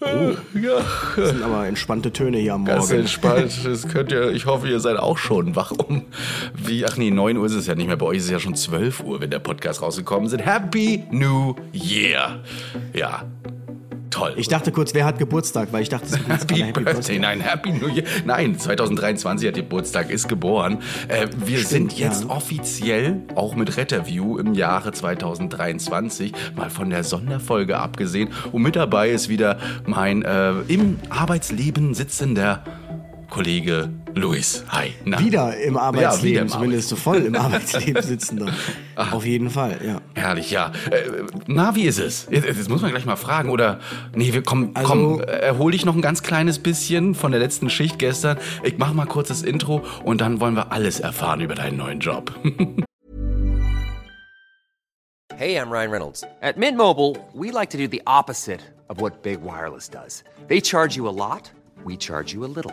Ja. Das sind aber entspannte Töne hier am Ganz Morgen. entspannt. Das könnt ihr, ich hoffe, ihr seid auch schon wach um. Wie, ach nee, 9 Uhr ist es ja nicht mehr. Bei euch ist es ja schon 12 Uhr, wenn der Podcast rausgekommen ist. Happy New Year. Ja. Toll. Ich dachte kurz, wer hat Geburtstag, weil ich dachte, es ist Happy, Happy Birthday, nein, Happy New Year. Nein, 2023 hat Geburtstag, ist geboren. Äh, wir Stimmt, sind jetzt ja. offiziell, auch mit Retterview im Jahre 2023, mal von der Sonderfolge abgesehen. Und mit dabei ist wieder mein äh, im Arbeitsleben sitzender Kollege Luis. Hi. Na? Wieder im Arbeitsleben, wieder im zumindest so voll im Arbeitsleben sitzen. Doch. Auf jeden Fall, ja. Herrlich, ja. Äh, na, wie ist es? Jetzt, jetzt muss man gleich mal fragen. Oder, nee, wir kommen, Also- komm, äh, erhol dich noch ein ganz kleines bisschen von der letzten Schicht gestern. Ich mach mal kurz das Intro und dann wollen wir alles erfahren über deinen neuen Job. Hey, I'm Ryan Reynolds. At Mint Mobile, we like to do the opposite of what Big Wireless does. They charge you a lot, we charge you a little.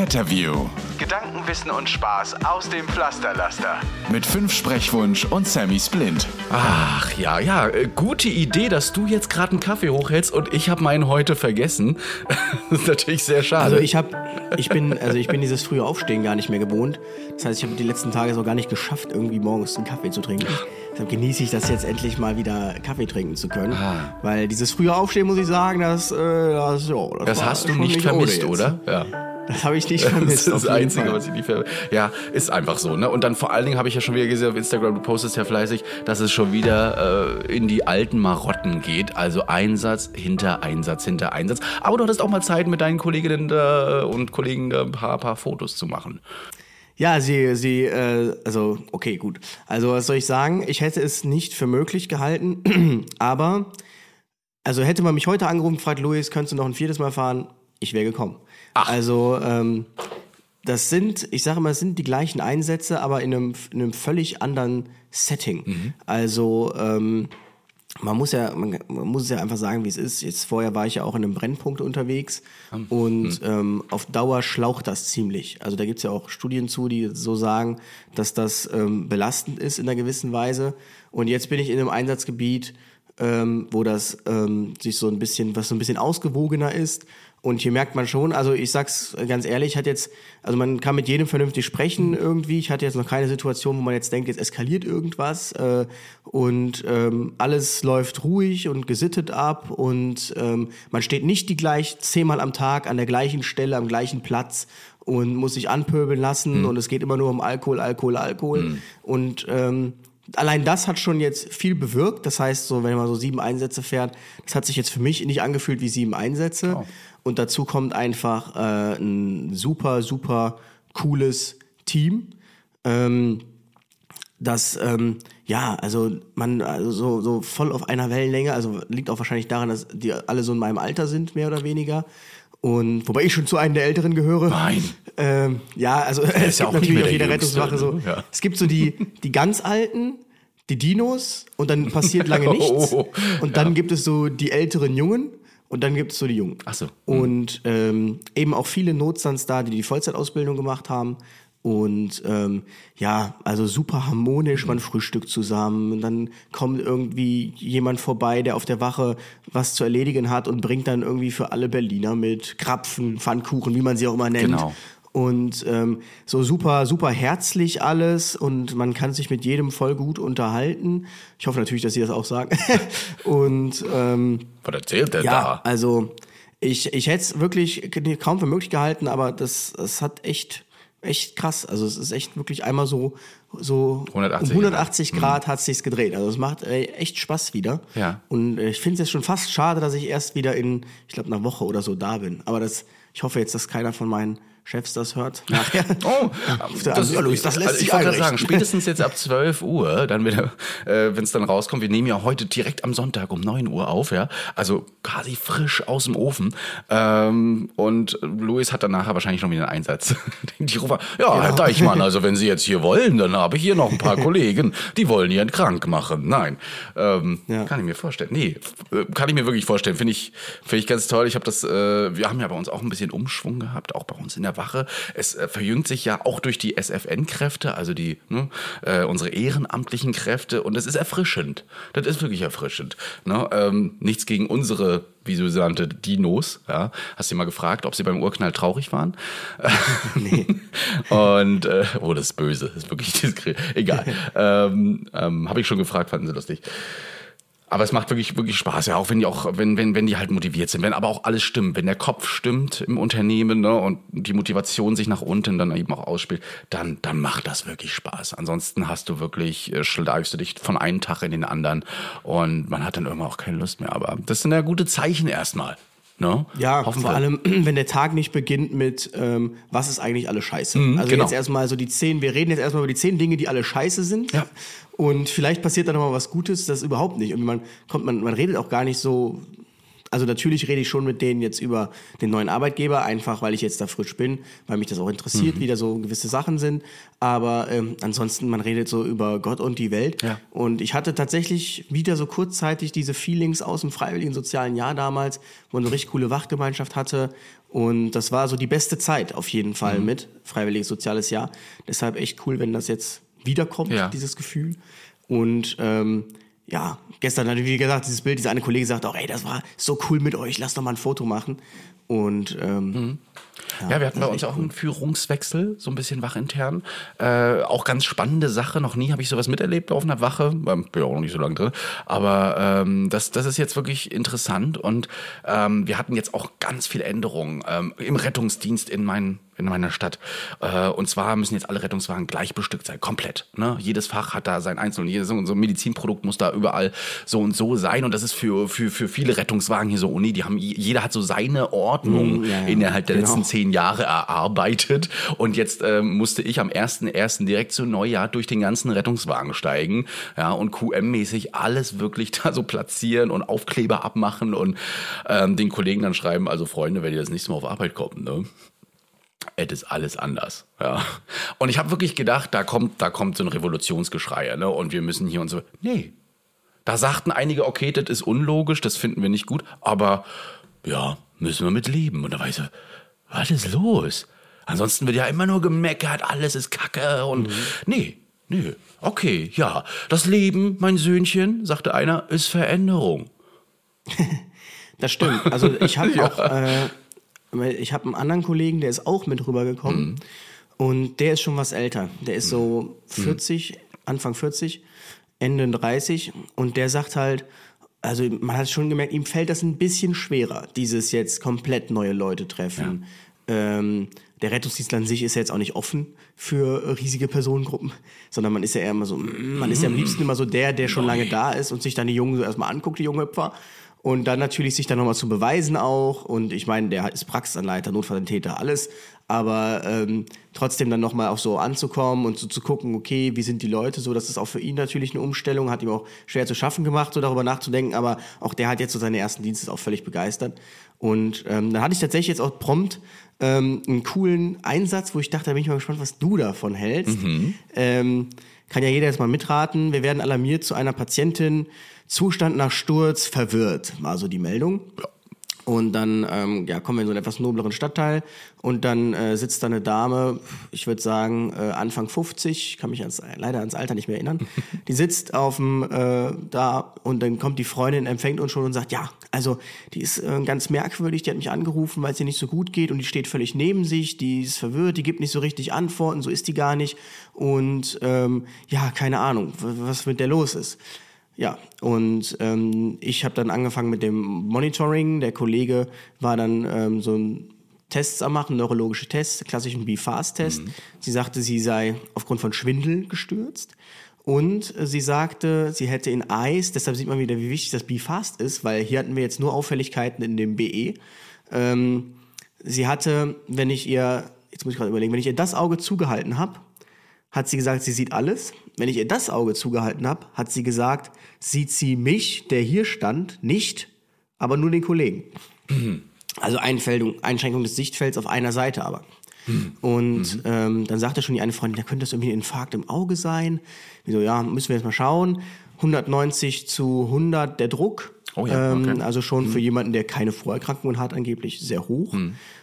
Retterview Gedanken, Wissen und Spaß aus dem Pflasterlaster. mit fünf Sprechwunsch und Sammy Splint. Ach ja, ja, äh, gute Idee, dass du jetzt gerade einen Kaffee hochhältst und ich habe meinen heute vergessen. das ist natürlich sehr schade. Also ich habe, ich bin, also ich bin dieses frühe Aufstehen gar nicht mehr gewohnt. Das heißt, ich habe die letzten Tage so gar nicht geschafft, irgendwie morgens einen Kaffee zu trinken. Deshalb genieße ich das jetzt endlich mal wieder Kaffee trinken zu können, Ah. weil dieses frühe Aufstehen muss ich sagen, das, äh, das, ja, das, das war hast du schon nicht vermisst, oder? Ja. Das habe ich nicht Das vermisst. ist das auf jeden Einzige, Fall. was ich nicht ver Ja, ist einfach so, ne? Und dann vor allen Dingen habe ich ja schon wieder gesehen auf Instagram, du postest ja fleißig, dass es schon wieder äh, in die alten Marotten geht. Also Einsatz hinter Einsatz hinter Einsatz. Aber du hattest auch mal Zeit, mit deinen Kolleginnen da und Kollegen da ein paar, paar Fotos zu machen. Ja, sie, sie, äh, also, okay, gut. Also, was soll ich sagen? Ich hätte es nicht für möglich gehalten, aber, also hätte man mich heute angerufen und gefragt, Luis, könntest du noch ein viertes Mal fahren? Ich wäre gekommen. Also, ähm, das sind, ich sage mal, es sind die gleichen Einsätze, aber in einem, in einem völlig anderen Setting. Also, ähm, man muss ja, man, man muss es ja einfach sagen, wie es ist. Jetzt vorher war ich ja auch in einem Brennpunkt unterwegs und ähm, auf Dauer schlaucht das ziemlich. Also da gibt's ja auch Studien zu, die so sagen, dass das ähm, belastend ist in einer gewissen Weise. Und jetzt bin ich in einem Einsatzgebiet, ähm, wo das ähm, sich so ein bisschen, was so ein bisschen ausgewogener ist. Und hier merkt man schon, also ich sag's ganz ehrlich, ich hatte jetzt, also man kann mit jedem vernünftig sprechen irgendwie. Ich hatte jetzt noch keine Situation, wo man jetzt denkt, jetzt eskaliert irgendwas äh, und ähm, alles läuft ruhig und gesittet ab und ähm, man steht nicht die gleich zehnmal am Tag an der gleichen Stelle, am gleichen Platz und muss sich anpöbeln lassen und es geht immer nur um Alkohol, Alkohol, Alkohol und ähm, allein das hat schon jetzt viel bewirkt. Das heißt, so wenn man so sieben Einsätze fährt, das hat sich jetzt für mich nicht angefühlt wie sieben Einsätze. Und dazu kommt einfach äh, ein super, super cooles Team. Ähm, das, ähm, ja, also man also so, so voll auf einer Wellenlänge, also liegt auch wahrscheinlich daran, dass die alle so in meinem Alter sind, mehr oder weniger. Und wobei ich schon zu einem der Älteren gehöre. Nein. Ähm, ja, also es ja gibt auch nicht natürlich auf der jeder Rettungswache so. ne? Ja. Es gibt so die, die ganz Alten, die Dinos und dann passiert lange nichts. Oh, und dann gibt es so die älteren Jungen und dann gibt es so die Jungen. Ach so. Und ähm, eben auch viele Notstands da, die die Vollzeitausbildung gemacht haben. Und ähm, ja, also super harmonisch, man frühstückt zusammen, und dann kommt irgendwie jemand vorbei, der auf der Wache was zu erledigen hat und bringt dann irgendwie für alle Berliner mit Krapfen, Pfannkuchen, wie man sie auch immer nennt. Genau. Und ähm, so super, super herzlich alles und man kann sich mit jedem voll gut unterhalten. Ich hoffe natürlich, dass Sie das auch sagen. und ähm, Was erzählt der ja, da? also ich, ich hätte es wirklich kaum für möglich gehalten, aber das, das hat echt, echt krass. Also es ist echt wirklich einmal so, so 180 um 180 Grad hat sich's gedreht. Also es macht äh, echt Spaß wieder. Ja. Und äh, ich finde es jetzt schon fast schade, dass ich erst wieder in, ich glaube, einer Woche oder so da bin. Aber das, ich hoffe jetzt, dass keiner von meinen Chefs das hört. Nachher. Oh, das, ja, Luis, das lässt also sich ich wollte gerade einrichten. sagen, spätestens jetzt ab 12 Uhr, dann wieder, äh, wenn es dann rauskommt, wir nehmen ja heute direkt am Sonntag um 9 Uhr auf, ja, also quasi frisch aus dem Ofen. Ähm, und Luis hat dann nachher wahrscheinlich noch wieder einen Einsatz. Die rufen, ja, Herr Deichmann, also wenn Sie jetzt hier wollen, dann habe ich hier noch ein paar Kollegen, die wollen Ihren krank machen. Nein, ähm, Ja. kann ich mir vorstellen. Nee, äh, kann ich mir wirklich vorstellen. Finde ich, finde ich ganz toll. Ich habe das, äh, wir haben ja bei uns auch ein bisschen Umschwung gehabt, auch bei uns in der Wache. Es äh, verjüngt sich ja auch durch die SFN-Kräfte, also die ne, äh, unsere ehrenamtlichen Kräfte, und es ist erfrischend. Das ist wirklich erfrischend. Ne? Ähm, nichts gegen unsere wie sie nannte, Dinos. Ja. Hast du mal gefragt, ob sie beim Urknall traurig waren? Nee. Und, äh, oh, das ist böse. Das ist wirklich diskret. Egal. ähm, ähm, Habe ich schon gefragt, fanden sie lustig. Aber es macht wirklich, wirklich Spaß, ja, auch wenn die auch, wenn, wenn, wenn die halt motiviert sind, wenn aber auch alles stimmt, wenn der Kopf stimmt im Unternehmen, ne, und die Motivation sich nach unten dann eben auch ausspielt, dann, dann macht das wirklich Spaß. Ansonsten hast du wirklich, äh, schlagst du dich von einem Tag in den anderen und man hat dann irgendwann auch keine Lust mehr. Aber das sind ja gute Zeichen erstmal. Ne? Ja, Hoffen vor wir. allem, wenn der Tag nicht beginnt mit, ähm, was ist eigentlich alles scheiße. also genau. jetzt erstmal so die zehn, wir reden jetzt erstmal über die zehn Dinge, die alle scheiße sind. Ja. Und vielleicht passiert dann nochmal was Gutes, das überhaupt nicht. Und man kommt, man, man redet auch gar nicht so. Also natürlich rede ich schon mit denen jetzt über den neuen Arbeitgeber, einfach weil ich jetzt da frisch bin, weil mich das auch interessiert, Mhm. wie da so gewisse Sachen sind. Aber ähm, ansonsten, man redet so über Gott und die Welt. Ja. Und ich hatte tatsächlich wieder so kurzzeitig diese Feelings aus dem freiwilligen sozialen Jahr damals, wo man eine richtig coole Wachgemeinschaft hatte. Und das war so die beste Zeit auf jeden Fall Mhm. mit freiwilliges soziales Jahr. Deshalb echt cool, wenn das jetzt wiederkommt, Ja. dieses Gefühl. Und ähm, ja, gestern hatte, wie gesagt, dieses Bild, dieser eine Kollege sagt auch, ey, das war so cool mit euch, lass doch mal ein Foto machen. Und ähm, Mhm. Ja, wir hatten bei uns auch einen Führungswechsel, so ein bisschen wachintern. Äh, auch ganz spannende Sache. Noch nie habe ich sowas miterlebt auf einer Wache. Ähm, bin ja auch noch nicht so lange drin. Aber ähm, das, das ist jetzt wirklich interessant. Und ähm, wir hatten jetzt auch ganz viele Änderungen ähm, im Rettungsdienst in, mein, in meiner Stadt. Äh, und zwar müssen jetzt alle Rettungswagen gleich bestückt sein, komplett. Ne? Jedes Fach hat da sein einzelnen. Jedes so ein Medizinprodukt muss da überall so und so sein. Und das ist für, für, für viele Rettungswagen hier so Uni. Die haben, jeder hat so seine Ordnung Mm, ja, ja. innerhalb der Genau. letzten zehn Jahre erarbeitet. Und jetzt ähm, musste ich am 1.1. direkt zu Neujahr durch den ganzen Rettungswagen steigen. Ja, und QM-mäßig alles wirklich da so platzieren und Aufkleber abmachen und ähm, den Kollegen dann schreiben, also Freunde, wenn ihr das nächste Mal auf Arbeit kommt, ne? Es ist alles anders. Ja. Und ich habe wirklich gedacht, da kommt, da kommt so ein Revolutionsgeschrei, ne? Und wir müssen hier und so. Nee. Da sagten einige, okay, das ist unlogisch, das finden wir nicht gut, aber ja, müssen wir mit leben. Und da war ich was ist los? Ansonsten wird ja immer nur gemeckert, alles ist Kacke und nee, nee, okay, ja. Das Leben, mein Söhnchen, sagte einer, ist Veränderung. Das stimmt. Also ich habe auch, äh, ich habe einen anderen Kollegen, der ist auch mit rübergekommen und der ist schon was älter. Der ist so 40, Anfang 40, Ende 30 und der sagt halt, also man hat schon gemerkt, ihm fällt das ein bisschen schwerer, dieses jetzt komplett neue Leute treffen. Ähm, der Rettungsdienst an sich ist ja jetzt auch nicht offen für riesige Personengruppen, sondern man ist ja eher immer so, mm, man ist ja am liebsten immer so der, der schon lange da ist und sich dann die Jungen so erstmal anguckt, die jungen Hüpfer. Und dann natürlich sich dann nochmal zu beweisen auch. Und ich meine, der ist Praxisanleiter, Notfalltäter, alles. Aber ähm, trotzdem dann nochmal auch so anzukommen und so zu gucken, okay, wie sind die Leute so, das ist auch für ihn natürlich eine Umstellung, hat ihm auch schwer zu schaffen gemacht, so darüber nachzudenken. Aber auch der hat jetzt so seine ersten Dienste, auch völlig begeistert. Und ähm, dann hatte ich tatsächlich jetzt auch prompt ähm, einen coolen Einsatz, wo ich dachte, da bin ich mal gespannt, was du davon hältst. Ähm, kann ja jeder jetzt mal mitraten. Wir werden alarmiert zu einer Patientin, Zustand nach Sturz, verwirrt, war so die Meldung. Und dann ähm, ja, kommen wir in so einen etwas nobleren Stadtteil und dann äh, sitzt da eine Dame, ich würde sagen äh, Anfang 50, ich kann mich ans, leider ans Alter nicht mehr erinnern. Die sitzt auf dem äh, da und dann kommt die Freundin, empfängt uns schon und sagt, ja, also die ist äh, ganz merkwürdig, die hat mich angerufen, weil es ihr nicht so gut geht und die steht völlig neben sich, die ist verwirrt, die gibt nicht so richtig Antworten, so ist die gar nicht und ähm, ja, keine Ahnung, was mit der los ist. Ja, und ähm, ich habe dann angefangen mit dem Monitoring. Der Kollege war dann ähm, so ein Tests am machen, neurologische Tests, klassischen Be-Fast-Test. Sie sagte, sie sei aufgrund von Schwindel gestürzt. Und äh, sie sagte, sie hätte in Eis, deshalb sieht man wieder, wie wichtig das Be-Fast ist, weil hier hatten wir jetzt nur Auffälligkeiten in dem BE. Ähm, sie hatte, wenn ich ihr jetzt muss ich gerade überlegen, wenn ich ihr das Auge zugehalten habe, hat sie gesagt, sie sieht alles. Wenn ich ihr das Auge zugehalten habe, hat sie gesagt, sieht sie mich, der hier stand, nicht, aber nur den Kollegen. Also Einfeldung, Einschränkung des Sichtfelds auf einer Seite aber. Und ähm, dann sagte schon die eine Freundin, da könnte das irgendwie ein Infarkt im Auge sein. Wieso, ja, müssen wir jetzt mal schauen. 190 zu 100 der Druck. Oh ja, ähm, okay. Also schon für jemanden, der keine Vorerkrankungen hat, angeblich sehr hoch.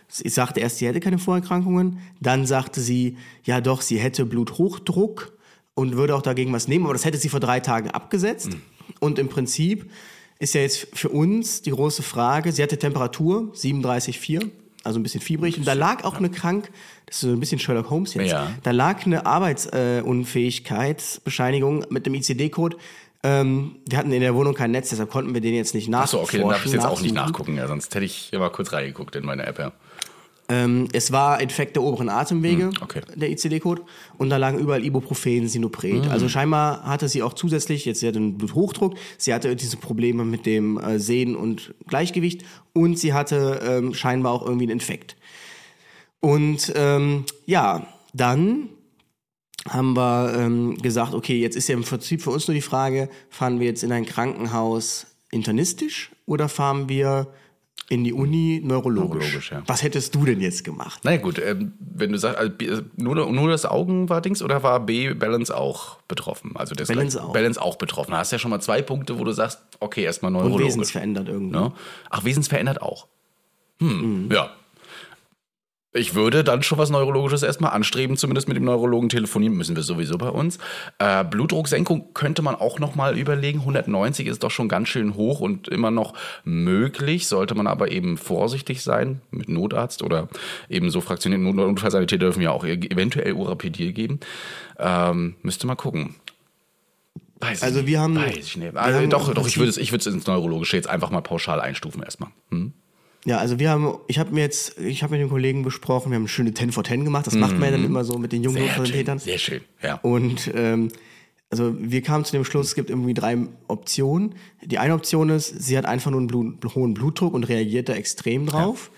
Sie sagte erst, sie hätte keine Vorerkrankungen. Dann sagte sie, ja doch, sie hätte Bluthochdruck und würde auch dagegen was nehmen. Aber das hätte sie vor drei Tagen abgesetzt. Und im Prinzip ist ja jetzt für uns die große Frage, sie hatte Temperatur 37,4, also ein bisschen fiebrig. Und da lag auch eine krank, das ist so ein bisschen Sherlock Holmes jetzt, Ja. da lag eine Arbeitsunfähigkeitsbescheinigung mit dem ICD-Code. Ähm, wir hatten in der Wohnung kein Netz, deshalb konnten wir den jetzt nicht Achso, nachforschen. okay, dann darf ich jetzt auch nicht nachgucken, ja, sonst hätte ich ja mal kurz reingeguckt in meine App, ja. Ähm, es war Infekt der oberen Atemwege, Hm, okay. der ICD-Code. Und da lagen überall Ibuprofen, Sinopret. Hm. Also scheinbar hatte sie auch zusätzlich, jetzt sie hatte einen Bluthochdruck, sie hatte diese Probleme mit dem äh, Sehen und Gleichgewicht und sie hatte ähm, scheinbar auch irgendwie einen Infekt. Und ähm, ja, dann haben wir ähm, gesagt, okay, jetzt ist ja im Prinzip für uns nur die Frage, fahren wir jetzt in ein Krankenhaus internistisch oder fahren wir in die Uni neurologisch? Neurologisch, ja. Was hättest du denn jetzt gemacht? Naja gut, ähm, wenn du sagst, also, nur, nur das Augen war Dings oder war B Balance auch betroffen? Also das Balance gleich- auch. Balance auch betroffen. Da hast du ja schon mal zwei Punkte, wo du sagst, okay, erstmal Und neurologisch. wesensverändert irgendwie. Ne? Ach, wesensverändert auch. Hm, ja. Ich würde dann schon was Neurologisches erstmal anstreben, zumindest mit dem Neurologen telefonieren müssen wir sowieso bei uns. Äh, Blutdrucksenkung könnte man auch nochmal überlegen. 190 ist doch schon ganz schön hoch und immer noch möglich, sollte man aber eben vorsichtig sein mit Notarzt oder eben so fraktioniert. Not- Notfallsanitäter dürfen ja auch eventuell Urapidil geben. Ähm, müsste mal gucken. Weiß Also ich wir haben- Weiß ich nicht. Also doch, doch, ich würde es ich würde es ins Neurologische jetzt einfach mal pauschal einstufen erstmal. Hm? Ja, also wir haben, ich habe mir jetzt, ich habe mit dem Kollegen besprochen, wir haben eine schöne 10 for 10 gemacht. Das macht man ja dann immer so mit den jungen Mhm. Sehr schön, Notfalltätern. sehr schön, ja. Und ähm, also wir kamen zu dem Schluss, es gibt irgendwie drei Optionen. Die eine Option ist, sie hat einfach nur einen Blut, hohen Blutdruck und reagiert da extrem drauf.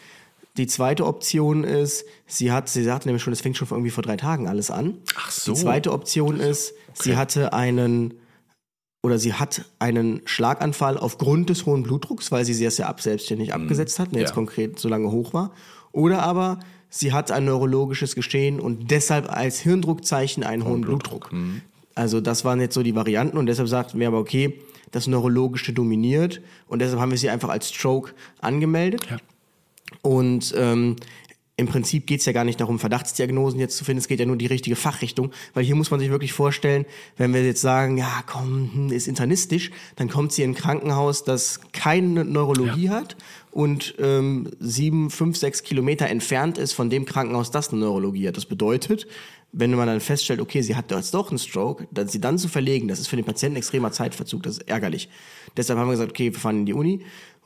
Die zweite Option ist, sie hat, sie sagte nämlich schon, es fängt schon irgendwie vor drei Tagen alles an. Ach so. Die zweite Option ist, sie hatte einen oder sie hat einen Schlaganfall aufgrund des hohen Blutdrucks, weil sie es ja ab selbstständig abgesetzt hat und jetzt Ja. konkret so lange hoch war. Oder aber sie hat ein neurologisches Geschehen und deshalb als Hirndruckzeichen einen hohen Blutdruck. Also das waren jetzt so die Varianten und deshalb sagten wir aber, okay, das Neurologische dominiert und deshalb haben wir sie einfach als Stroke angemeldet. Ja. Und ähm, im Prinzip geht's ja gar nicht darum, Verdachtsdiagnosen jetzt zu finden, es geht ja nur die richtige Fachrichtung, weil hier muss man sich wirklich vorstellen, wenn wir jetzt sagen, ja komm, hm, ist internistisch, dann kommt sie in ein Krankenhaus, das keine Neurologie hat und ähm, sieben, fünf, sechs Kilometer entfernt ist von dem Krankenhaus, das eine Neurologie hat. Das bedeutet, wenn man dann feststellt, okay, sie hat jetzt doch einen Stroke, dann sie dann zu verlegen, das ist für den Patienten extremer Zeitverzug, das ist ärgerlich. Deshalb haben wir gesagt, okay, wir fahren in die Uni.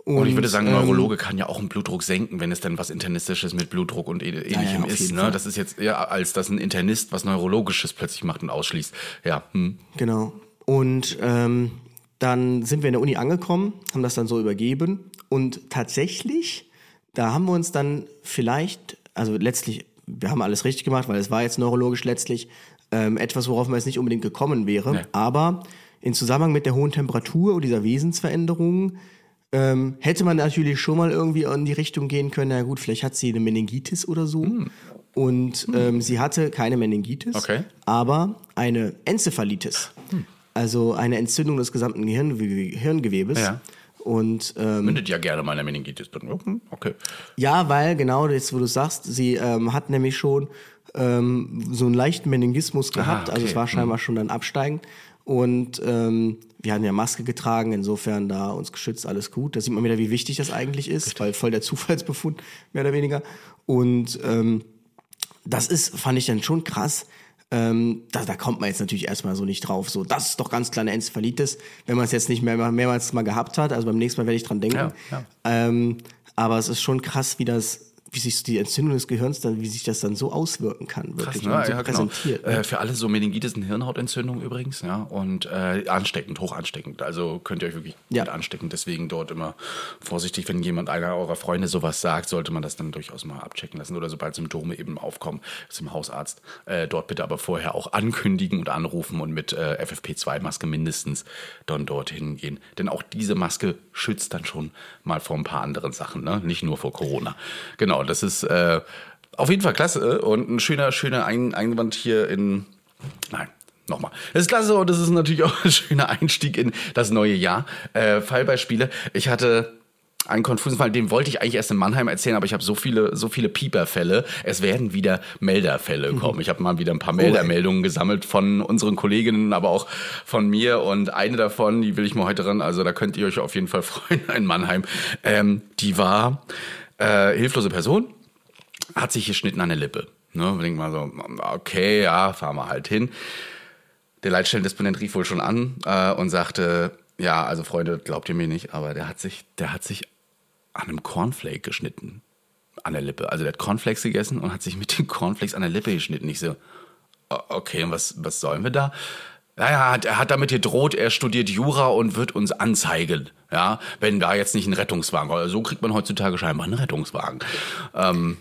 Und ich würde sagen, ähm, Neurologe kann ja auch einen Blutdruck senken, wenn es dann was Internistisches mit Blutdruck und ä- ähnlichem auf ist. Ne? Fall. Das ist jetzt eher als dass ein Internist was Neurologisches plötzlich macht und ausschließt. Ja, hm. Genau. Und ähm, dann sind wir in der Uni angekommen, haben das dann so übergeben und tatsächlich, da haben wir uns dann vielleicht, also letztlich, wir haben alles richtig gemacht, weil es war jetzt neurologisch letztlich ähm, etwas, worauf man jetzt nicht unbedingt gekommen wäre, Nee. aber in Zusammenhang mit der hohen Temperatur und dieser Wesensveränderung ähm, hätte man natürlich schon mal irgendwie in die Richtung gehen können, na gut, vielleicht hat sie eine Meningitis oder so. Und ähm, sie hatte keine Meningitis, Okay. aber eine Enzephalitis. Also eine Entzündung des gesamten Gehirngewe- Hirngewebes. Ja. Und ähm, mündet ja gerne meine Meningitis. Hm, Okay. ja, weil genau jetzt, wo du sagst, sie ähm, hat nämlich schon ähm, so einen leichten Meningismus gehabt. Also okay. es war scheinbar schon dann absteigend. Und ähm, wir hatten ja Maske getragen, insofern da uns geschützt, alles gut. Da sieht man wieder, wie wichtig das eigentlich ist, weil voll der Zufallsbefund, mehr oder weniger. Und ähm, das ist, fand ich dann schon krass. Ähm, da, da kommt man jetzt natürlich erstmal so nicht drauf. So, das ist doch ganz kleine Enzephalitis, wenn man es jetzt nicht mehr, mehrmals mal gehabt hat. Also beim nächsten Mal werde ich dran denken. Ja, ja. Ähm, aber es ist schon krass, wie das wie sich die Entzündung des Gehirns dann, wie sich das dann so auswirken kann, wirklich Krass, ne? und so ja, genau. präsentiert. ne? Äh, für alle so Meningitis eine Hirnhautentzündung übrigens, ja. Und äh, ansteckend, hoch ansteckend. Also könnt ihr euch wirklich Ja. mit anstecken. Deswegen dort immer vorsichtig, wenn jemand einer eurer Freunde sowas sagt, sollte man das dann durchaus mal abchecken lassen. Oder sobald Symptome eben aufkommen, zum Hausarzt. Äh, dort bitte aber vorher auch ankündigen und anrufen und mit äh, FFP2-Maske mindestens dann dorthin gehen. Denn auch diese Maske schützt dann schon mal vor ein paar anderen Sachen, ne? Nicht nur vor Corona. Genau, das ist äh, auf jeden Fall klasse und ein schöner, schöner ein Einwand hier in. Nein. Nochmal. Das ist klasse und das ist natürlich auch ein schöner Einstieg in das neue Jahr. Äh, Fallbeispiele. Ich hatte einen konfusen Fall, den wollte ich eigentlich erst in Mannheim erzählen, aber ich habe so viele, so viele Pieperfälle. Es werden wieder Melderfälle kommen. Ich habe mal wieder ein paar Meldermeldungen gesammelt von unseren Kolleginnen, aber auch von mir. Und eine davon, die will ich mal heute ran. Also da könnt ihr euch auf jeden Fall freuen in Mannheim. Ähm, die war äh, hilflose Person hat sich geschnitten an der Lippe. Ne, denkt mal so, okay, ja, fahren wir halt hin. Der Leitstellendisponent rief wohl schon an äh, und sagte, ja, also Freunde, glaubt ihr mir nicht, aber der hat sich, der hat sich an einem Cornflake geschnitten. An der Lippe. Also der hat Cornflakes gegessen und hat sich mit den Cornflakes an der Lippe geschnitten. Ich so, okay, und was, was sollen wir da? Ja, ja, hat- er hat damit gedroht, er studiert Jura und wird uns anzeigen, ja, wenn da jetzt nicht ein Rettungswagen, so kriegt man heutzutage scheinbar einen Rettungswagen. Ähm,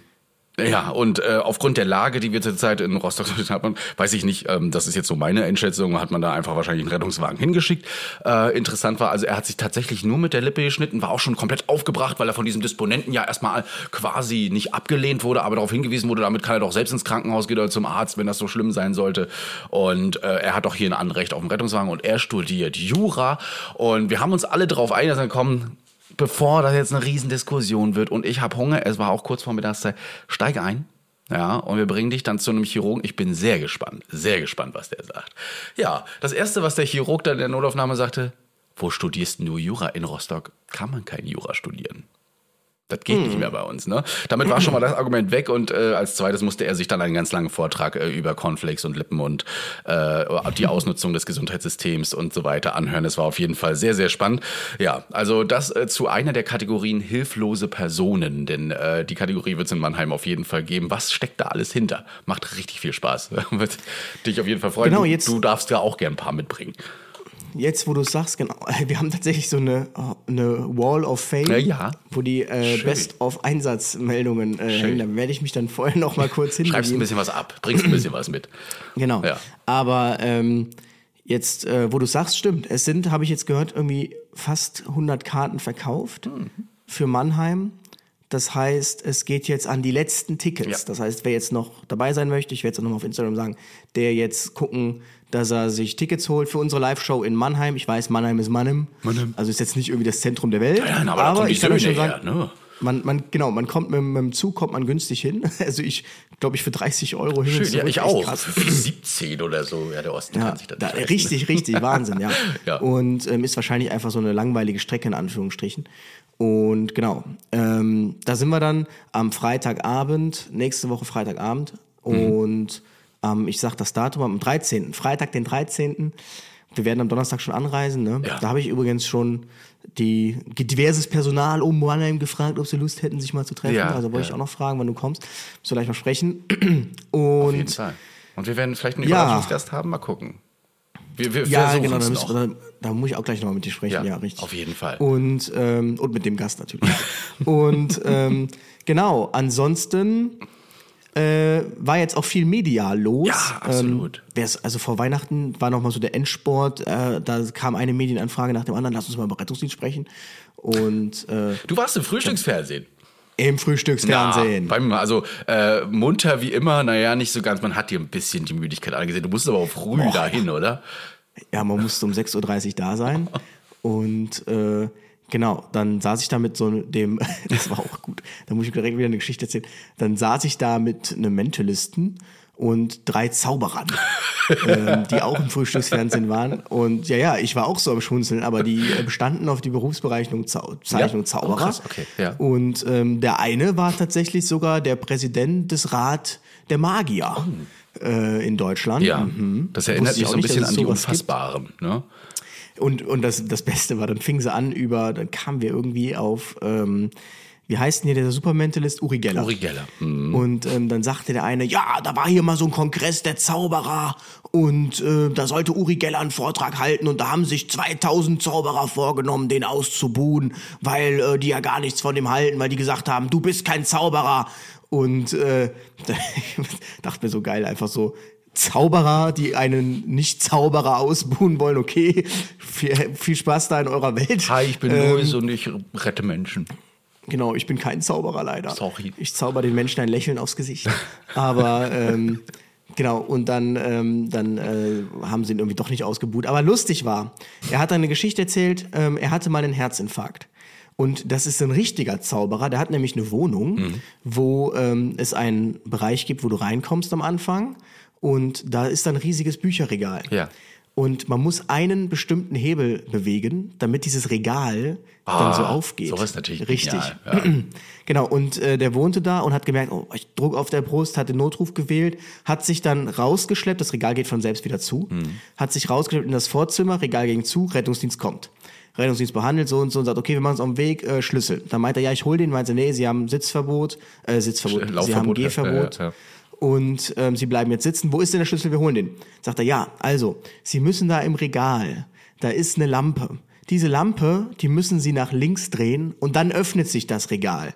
ja, und äh, aufgrund der Lage, die wir zurzeit in Rostock haben, weiß ich nicht, ähm, das ist jetzt so meine Einschätzung, hat man da einfach wahrscheinlich einen Rettungswagen hingeschickt. Äh, interessant war, also er hat sich tatsächlich nur mit der Lippe geschnitten, war auch schon komplett aufgebracht, weil er von diesem Disponenten ja erstmal quasi nicht abgelehnt wurde, aber darauf hingewiesen wurde, damit kann er doch selbst ins Krankenhaus gehen oder zum Arzt, wenn das so schlimm sein sollte. Und äh, er hat doch hier ein Anrecht auf einen Rettungswagen und er studiert Jura. Und wir haben uns alle darauf eingekommen, bevor das jetzt eine Riesendiskussion wird und ich habe Hunger, es war auch kurz vor Mittagszeit, steig ein. Ja, und wir bringen dich dann zu einem Chirurgen. Ich bin sehr gespannt, sehr gespannt, was der sagt. Ja, das erste, was der Chirurg dann in der Notaufnahme sagte, wo studierst du Jura in Rostock? Kann man kein Jura studieren. Das geht nicht mehr bei uns, ne? Damit war schon mal das Argument weg und äh, als zweites musste er sich dann einen ganz langen Vortrag äh, über Cornflakes und Lippen und äh, die Ausnutzung des Gesundheitssystems und so weiter anhören. Es war auf jeden Fall sehr, sehr spannend. Ja, also das äh, zu einer der Kategorien hilflose Personen, denn äh, die Kategorie wird es in Mannheim auf jeden Fall geben. Was steckt da alles hinter? Macht richtig viel Spaß. Wird dich auf jeden Fall freuen. Genau, du, jetzt- du darfst ja auch gern ein paar mitbringen. Jetzt, wo du sagst, genau, wir haben tatsächlich so eine, eine Wall of Fame, Ja, ja. wo die äh, Schön. Best of Einsatzmeldungen äh, hängen. Da werde ich mich dann vorher noch mal kurz Schreibst ein bisschen was ab, bringst ein bisschen was mit. Genau. Ja. Aber ähm, jetzt, äh, wo du sagst, stimmt. Es sind, habe ich jetzt gehört, irgendwie fast 100 Karten verkauft Mhm. für Mannheim. Das heißt, es geht jetzt an die letzten Tickets. Ja. Das heißt, wer jetzt noch dabei sein möchte, ich werde es auch nochmal auf Instagram sagen, der jetzt gucken, dass er sich Tickets holt für unsere Live-Show in Mannheim. Ich weiß, Mannheim ist Mannheim. Mannheim. Also ist jetzt nicht irgendwie das Zentrum der Welt. Ja, aber da die ich kann euch schon her, ne? man, man, genau, man kommt mit, mit dem Zug kommt man günstig hin. Also ich glaube ich für 30 Euro hin Schön, ja, ich auch. krass. 17 oder so. Ja, der Osten Ja, kann sich da, leisten. richtig, richtig, Wahnsinn, ja. Ja. Und ähm, ist wahrscheinlich einfach so eine langweilige Strecke in Anführungsstrichen. Und genau, ähm, da sind wir dann am Freitagabend, nächste Woche Freitagabend. Mhm. Und ähm, ich sag das Datum am 13., Freitag den 13. Wir werden am Donnerstag schon anreisen. Ne? Ja. Da habe ich übrigens schon die diverses Personal um Mannheim gefragt, ob sie Lust hätten, sich mal zu treffen. Ja, also wollte ja. ich auch noch fragen, wann du kommst. Müssen wir gleich mal sprechen. Auf jeden Und Fall. Und wir werden vielleicht einen. Überraschungsgast haben. Mal gucken. Wir, wir Ja, genau, da, müssen, da, da muss ich auch gleich nochmal mit dir sprechen. Ja, Ja, richtig. auf jeden Fall. Und, ähm, und mit dem Gast natürlich. und ähm, genau, ansonsten äh, war jetzt auch viel medial los. Ja, absolut. Ähm, also vor Weihnachten war nochmal so der Endsport. Äh, da kam eine Medienanfrage nach dem anderen. Lass uns mal über Rettungsdienst sprechen. Und äh, Du warst im Frühstücksfernsehen. im Frühstücksfernsehen. Ja, beim, also äh, munter wie immer, naja, nicht so ganz. Man hat dir ein bisschen die Müdigkeit angesehen. Du musst aber auch früh dahin, oder? Ja, man musste um 6.30 Uhr da sein. Und äh, genau, dann saß ich da mit so dem, das war auch gut, da muss ich direkt wieder eine Geschichte erzählen. Dann saß ich da mit einem Mentalisten und drei Zauberern, ähm, die auch im Frühstücksfernsehen waren. Und ja, ja, ich war auch so am Schmunzeln, aber die bestanden auf die Berufsbezeichnung Zau Zeichnung Ja? Zauberer. Oh, krass, okay, ja. Und ähm, der eine war tatsächlich sogar der Präsident des Rat der Magier äh, in Deutschland. Oh. Ja. Mhm. Das erinnert mich so auch ein bisschen an die sowas gibt. Unfassbaren. Ne? Und, und das, das Beste war, dann fing sie an über, dann kamen wir irgendwie auf, ähm, wie heißt denn hier der Supermentalist? Uri Geller. Uri Geller. Mhm. Und ähm, dann sagte der eine, ja, da war hier mal so ein Kongress der Zauberer und äh, da sollte Uri Geller einen Vortrag halten und da haben sich 2000 Zauberer vorgenommen, den auszubuhen, weil äh, die ja gar nichts von dem halten, weil die gesagt haben, du bist kein Zauberer. Und äh, dachte mir so geil, einfach so, Zauberer, die einen Nicht-Zauberer ausbuhen wollen, okay, viel, viel Spaß da in eurer Welt. Hi, ich bin Ähm, Louis und ich rette Menschen. Genau, ich bin kein Zauberer leider. Sorry. Ich zauber den Menschen ein Lächeln aufs Gesicht. Aber ähm, genau, und dann, ähm, dann äh, haben sie ihn irgendwie doch nicht ausgebuht. Aber lustig war, er hat eine Geschichte erzählt, ähm, er hatte mal einen Herzinfarkt. Und das ist ein richtiger Zauberer, der hat nämlich eine Wohnung, Mhm. wo ähm, es einen Bereich gibt, wo du reinkommst am Anfang. Und da ist dann ein riesiges Bücherregal. Ja. Und man muss einen bestimmten Hebel bewegen, damit dieses Regal dann so aufgeht. sowas ist natürlich Richtig. genial, ja. Genau, und äh, der wohnte da und hat gemerkt, oh, ich Druck auf der Brust, hat den Notruf gewählt, hat sich dann rausgeschleppt, das Regal geht von selbst wieder zu, Hm. hat sich rausgeschleppt in das Vorzimmer, Regal ging zu, Rettungsdienst kommt. Rettungsdienst behandelt so und so und sagt, okay, wir machen uns auf den Weg, äh, Schlüssel. Dann meint er, ja, ich hol den, meinte, nee, sie haben Sitzverbot, äh, Sitzverbot, sie haben Laufverbot, Gehverbot. ja, ja. Und ähm, sie bleiben jetzt sitzen. Wo ist denn der Schlüssel? Wir holen den. Sagt er, ja, also, Sie müssen da im Regal, da ist eine Lampe. Diese Lampe, die müssen Sie nach links drehen und dann öffnet sich das Regal.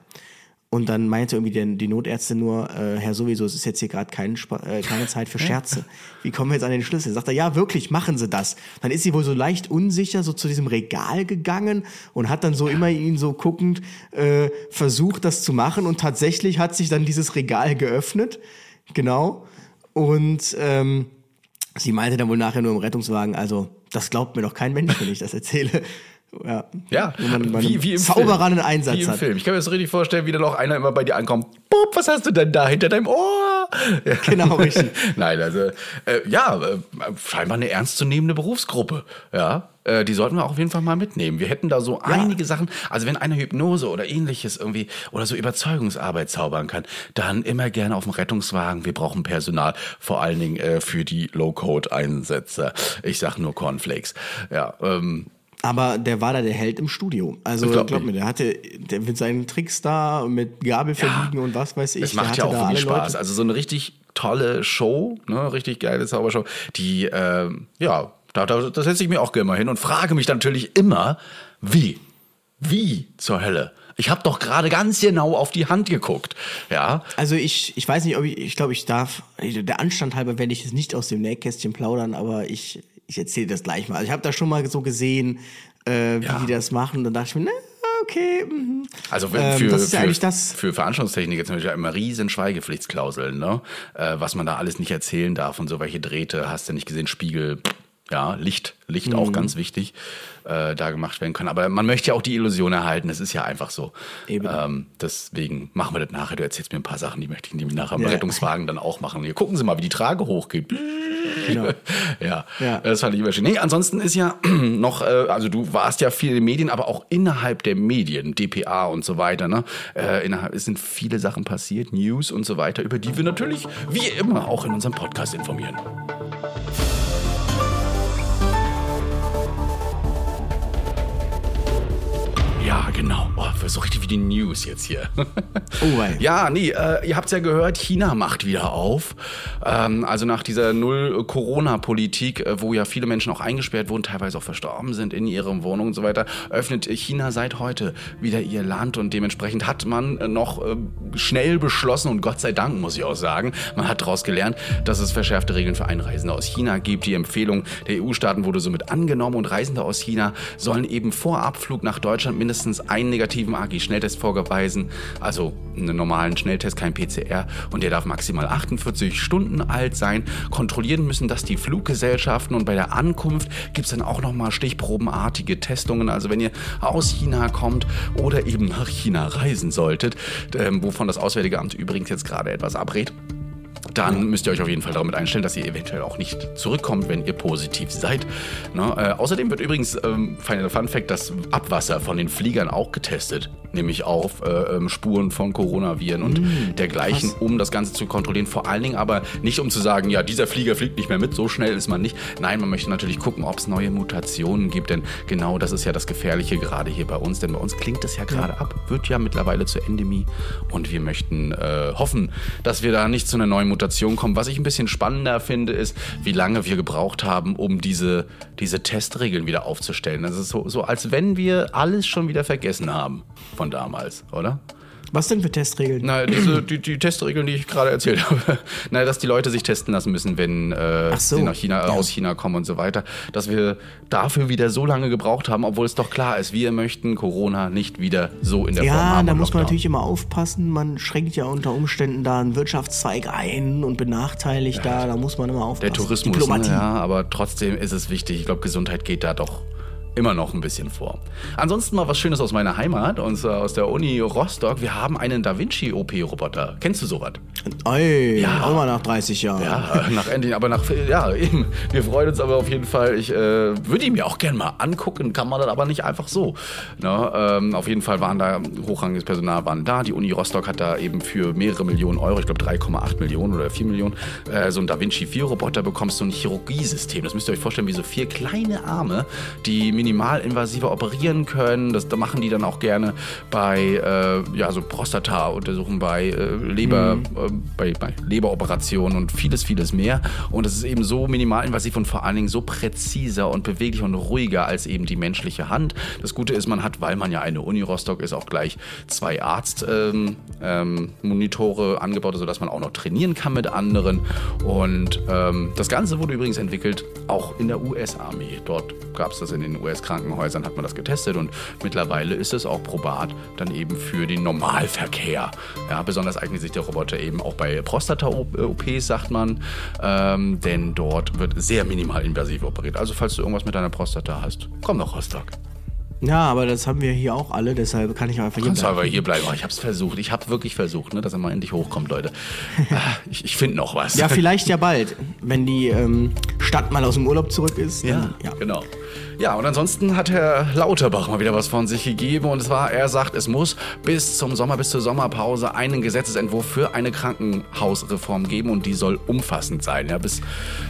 Und dann meinte irgendwie der, die Notärztin nur, äh, Herr sowieso, es ist jetzt hier gerade kein, äh, keine Zeit für Scherze. Wie kommen wir jetzt an den Schlüssel? Sagt er, ja, wirklich, machen Sie das. Dann ist sie wohl so leicht unsicher so zu diesem Regal gegangen und hat dann so immer ihn so guckend äh, versucht, das zu machen. Und tatsächlich hat sich dann dieses Regal geöffnet. Genau. Und ähm, sie meinte dann wohl nachher nur im Rettungswagen, also das glaubt mir doch kein Mensch, wenn ich das erzähle. Ja, Ja, man, man wie, wie im Zauberer Film. Einsatz wie im hat. Film. Ich kann mir das richtig vorstellen, wie dann auch einer immer bei dir ankommt. Bob, was hast du denn da hinter deinem Ohr? Ja. Genau, richtig. Nein, also äh, ja, äh, scheinbar eine ernstzunehmende Berufsgruppe. Ja, äh, die sollten wir auch auf jeden Fall mal mitnehmen. Wir hätten da so einige Sachen. Also wenn einer Hypnose oder ähnliches irgendwie oder so Überzeugungsarbeit zaubern kann, dann immer gerne auf dem Rettungswagen. Wir brauchen Personal, vor allen Dingen äh, für die Low-Code-Einsätze. Ich sag nur Cornflakes. Ja, ähm, Aber der war da der Held im Studio. Also glaub glaub mir, der hatte der mit seinen Tricks da, mit Gabel verbiegen und was weiß ich. Es der macht ja auch wirklich alle Spaß. Leute- Also so eine richtig tolle Show, ne, richtig geile Zaubershow, die, ähm, ja, da, da, da setze ich mir auch gerne mal hin und frage mich natürlich immer, wie? Wie zur Hölle? Ich habe doch gerade ganz genau auf die Hand geguckt. Ja, Also ich, ich weiß nicht, ob ich, ich glaube, ich darf, der Anstand halber werde ich jetzt nicht aus dem Nähkästchen plaudern, aber ich, ich erzähle das gleich mal. Also ich habe da schon mal so gesehen, äh, wie Ja. die das machen. Und dann dachte ich mir, ne, okay. mhm. Also für, Ähm, das ist ja für, eigentlich das- für Veranstaltungstechniker zum Beispiel immer riesen Schweigepflichtsklauseln, ne? Äh, was man da alles nicht erzählen darf und so welche Drähte, hast du nicht gesehen, Spiegel, ja, Licht, Licht Mhm. auch ganz wichtig, äh, da gemacht werden können. Aber man möchte ja auch die Illusion erhalten, es ist ja einfach so. Eben. Ähm, deswegen machen wir das nachher. Du erzählst mir ein paar Sachen, die möchte ich nämlich nachher im Ja. Rettungswagen dann auch machen. Hier gucken Sie mal, wie die Trage hochgeht. Genau. Ja, Ja. das fand ich immer schön. Nee, ansonsten ist ja noch, äh, also du warst ja viel in den Medien, aber auch innerhalb der Medien, DPA und so weiter, ne? Äh, innerhalb, es sind viele Sachen passiert, News und so weiter, über die wir natürlich wie immer auch in unserem Podcast informieren. Ja, genau. Oh, so richtig wie die News jetzt hier. Oh, wei. Ja, nee, äh, ihr habt's ja gehört, China macht wieder auf. Ähm, also nach dieser Null-Corona-Politik, äh, wo ja viele Menschen auch eingesperrt wurden, teilweise auch verstorben sind in ihren Wohnungen und so weiter, öffnet China seit heute wieder ihr Land und dementsprechend hat man noch äh, schnell beschlossen und Gott sei Dank, muss ich auch sagen, man hat daraus gelernt, dass es verschärfte Regeln für Einreisende aus China gibt. Die Empfehlung der EU-Staaten wurde somit angenommen und Reisende aus China sollen eben vor Abflug nach Deutschland mindestens einen negativen AGI-Schnelltest vorweisen, also einen normalen Schnelltest, kein PCR und der darf maximal 48 Stunden alt sein. Kontrollieren müssen das die Fluggesellschaften und bei der Ankunft gibt's dann auch nochmal stichprobenartige Testungen. Also wenn ihr aus China kommt oder eben nach China reisen solltet, ähm, wovon das Auswärtige Amt übrigens jetzt gerade etwas abrät, dann müsst ihr euch auf jeden Fall damit einstellen, dass ihr eventuell auch nicht zurückkommt, wenn ihr positiv seid. Ne? Äh, außerdem wird übrigens, ähm, Final Fun Fact, das Abwasser von den Fliegern auch getestet. Nämlich auf äh, ähm, Spuren von Coronaviren und Mm, dergleichen, um das Ganze zu kontrollieren. Vor allen Dingen aber nicht, um zu sagen, ja, dieser Flieger fliegt nicht mehr mit, so schnell ist man nicht. Nein, man möchte natürlich gucken, ob es neue Mutationen gibt, denn genau das ist ja das Gefährliche gerade hier bei uns, denn bei uns klingt es ja gerade ab, wird ja mittlerweile zur Endemie und wir möchten äh, hoffen, dass wir da nicht zu einer neuen Mutation kommen. Was ich ein bisschen spannender finde, ist, wie lange wir gebraucht haben, um diese, diese Testregeln wieder aufzustellen. Das ist so, so, als wenn wir alles schon wieder vergessen haben von damals, oder? Was denn für Testregeln? Na, diese, die, die Testregeln, die ich gerade erzählt habe. Na, dass die Leute sich testen lassen müssen, wenn äh, so, sie nach China, ja. aus China kommen und so weiter. Dass wir dafür wieder so lange gebraucht haben, obwohl es doch klar ist, wir möchten Corona nicht wieder so in der Form Ja, haben. da und muss man natürlich immer aufpassen. Man schränkt ja unter Umständen da einen Wirtschaftszweig ein und benachteiligt da. Da muss man immer aufpassen. Der Tourismus. Ne, ja, aber trotzdem ist es wichtig. Ich glaube, Gesundheit geht da doch immer noch ein bisschen vor. Ansonsten mal was Schönes aus meiner Heimat, und zwar aus der Uni Rostock. Wir haben einen Da Vinci OP-Roboter. Kennst du sowas? Ey, Ja. auch mal nach 30 Jahren. Ja, nach Ending, aber nach, ja, eben. Wir freuen uns aber auf jeden Fall. Ich äh, würde ihn mir auch gerne mal angucken, kann man das aber nicht einfach so. Ne? Ähm, auf jeden Fall waren da hochrangiges Personal waren da. Die Uni Rostock hat da eben für mehrere Millionen Euro, ich glaube 3,8 Millionen oder 4 Millionen, äh, so ein Da Vinci 4 Roboter bekommst, so ein Chirurgiesystem. Das müsst ihr euch vorstellen, wie so vier kleine Arme, die minimal invasiver operieren können. Das da machen die dann auch gerne bei äh, ja, so Prostata-Untersuchungen, bei äh, Leber, äh, bei, bei Leberoperationen und vieles, vieles mehr. Und es ist eben so minimalinvasiv und vor allen Dingen so präziser und beweglicher und ruhiger als eben die menschliche Hand. Das Gute ist, man hat, weil man ja eine Uni Rostock ist, auch gleich zwei Arzt-Monitore ähm, ähm, angebaut, sodass man auch noch trainieren kann mit anderen. Und ähm, das Ganze wurde übrigens entwickelt auch in der US-Armee. Dort gab es das in den US-Krankenhäusern, hat man das getestet und mittlerweile ist es auch probat dann eben für den Normalverkehr. Ja, besonders eignet sich der Roboter eben auch bei Prostata-OPs, sagt man, ähm, denn dort wird sehr minimal invasiv operiert. Also falls du irgendwas mit deiner Prostata hast, komm nach Rostock. Ja, aber das haben wir hier auch alle, deshalb kann ich auch einfach hier Kannst bleiben. aber hier bleiben. Oh, Ich habe es versucht. Ich habe wirklich versucht, ne, dass er mal endlich hochkommt, Leute. Ah, ich ich finde noch was. Ja, vielleicht ja bald, wenn die ähm, Stadt mal aus dem Urlaub zurück ist. Ja, dann- ja. genau. Ja, und ansonsten hat Herr Lauterbach mal wieder was von sich gegeben. Und zwar, er sagt, es muss bis zum Sommer, bis zur Sommerpause einen Gesetzesentwurf für eine Krankenhausreform geben und die soll umfassend sein. Ja, bis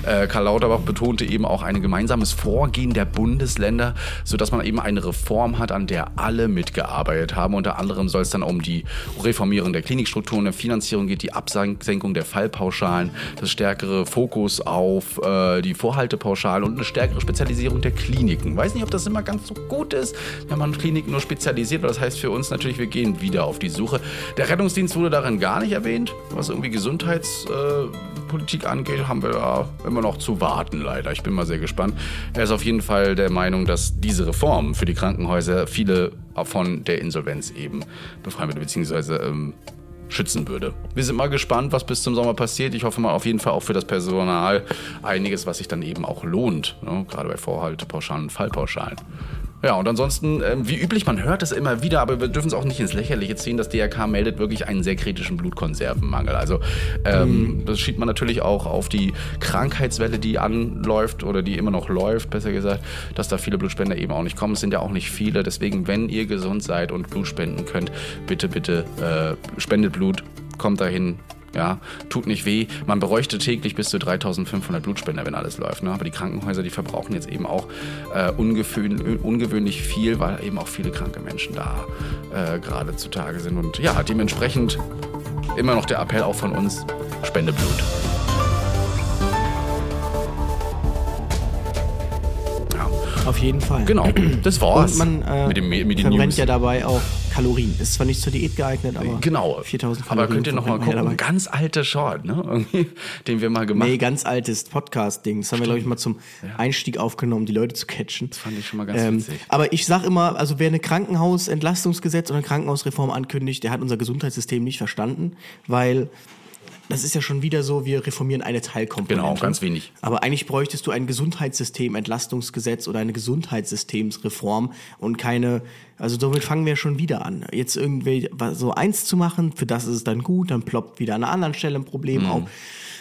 äh, Karl Lauterbach betonte eben auch ein gemeinsames Vorgehen der Bundesländer, sodass man eben eine Reform hat, an der alle mitgearbeitet haben. Unter anderem soll es dann um die Reformierung der Klinikstrukturen, der Finanzierung geht, die Absenkung der Fallpauschalen, das stärkere Fokus auf äh, die Vorhaltepauschalen und eine stärkere Spezialisierung der Kliniken. Weiß nicht, ob das immer ganz so gut ist, wenn man Kliniken nur spezialisiert, weil das heißt für uns natürlich, wir gehen wieder auf die Suche. Der Rettungsdienst wurde darin gar nicht erwähnt, was irgendwie Gesundheitspolitik angeht, haben wir da immer noch zu warten, leider. Ich bin mal sehr gespannt. Er ist auf jeden Fall der Meinung, dass diese Reform für die Krankenhäuser viele von der Insolvenz eben befreien würde, beziehungsweise ähm, schützen würde. Wir sind mal gespannt, was bis zum Sommer passiert. Ich hoffe mal auf jeden Fall auch für das Personal einiges, was sich dann eben auch lohnt, ne? gerade bei Vorhaltepauschalen und Fallpauschalen. Ja, und ansonsten, ähm, wie üblich, man hört es immer wieder, aber wir dürfen es auch nicht ins Lächerliche ziehen. Das DRK meldet wirklich einen sehr kritischen Blutkonservenmangel. Also, ähm, das schiebt man natürlich auch auf die Krankheitswelle, die anläuft oder die immer noch läuft, besser gesagt, dass da viele Blutspender eben auch nicht kommen. Es sind ja auch nicht viele. Deswegen, wenn ihr gesund seid und Blut spenden könnt, bitte, bitte äh, spendet Blut, kommt dahin, ja, tut nicht weh. Man bräuchte täglich bis zu 3500 Blutspender, wenn alles läuft. Ne? Aber die Krankenhäuser, die verbrauchen jetzt eben auch äh, ungewöhn, ungewöhnlich viel, weil eben auch viele kranke Menschen da äh, gerade zutage sind. Und ja, dementsprechend immer noch der Appell auch von uns, spende Blut. Auf jeden Fall. genau, das war's Und man äh, mit, dem, mit den verbrennt News. ja dabei auch Kalorien. Ist zwar nicht zur Diät geeignet, aber Genau. 4000 Aber Kalorien. könnt ihr noch mal verbrennt man ja gucken, dabei. ganz alter Short, ne? Den wir mal gemacht Nee, ganz altes Podcast-Ding. Das haben wir, glaube ich, mal zum Einstieg aufgenommen, die Leute zu catchen. Das fand ich schon mal ganz witzig. Aber ich sag immer, also wer eine Krankenhausentlastungsgesetz oder eine Krankenhausreform ankündigt, der hat unser Gesundheitssystem nicht verstanden, weil das ist ja schon wieder so, wir reformieren eine Teilkomponente. Genau, ganz wenig. Aber eigentlich bräuchtest du ein Gesundheitssystem, Entlastungsgesetz oder eine Gesundheitssystemsreform und keine, also somit fangen wir schon wieder an. Jetzt irgendwie so eins zu machen, für das ist es dann gut, dann ploppt wieder an einer anderen Stelle ein Problem auf.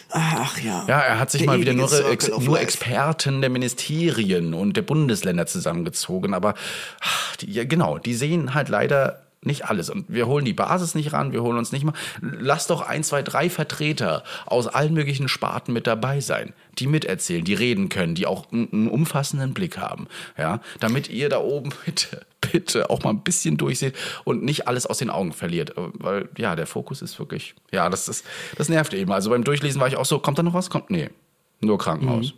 Ach ja. Mhm. Ja, er hat sich Der mal wieder nur, Ex nur. Experten der Ministerien und der Bundesländer zusammengezogen. Aber ach, die, ja, genau, die sehen halt leider Nicht alles. Und wir holen die Basis nicht ran, wir holen uns nicht mal. Lass doch ein, zwei, drei Vertreter aus allen möglichen Sparten mit dabei sein, die miterzählen, die reden können, die auch einen, umfassenden Blick haben. Ja, damit ihr da oben bitte, bitte auch mal ein bisschen durchseht und nicht alles aus den Augen verliert. Weil, ja, der Fokus ist wirklich, ja, das ist, das nervt eben. Also beim Durchlesen war ich auch so, kommt da noch was? Kommt, nee. Nur Krankenhaus.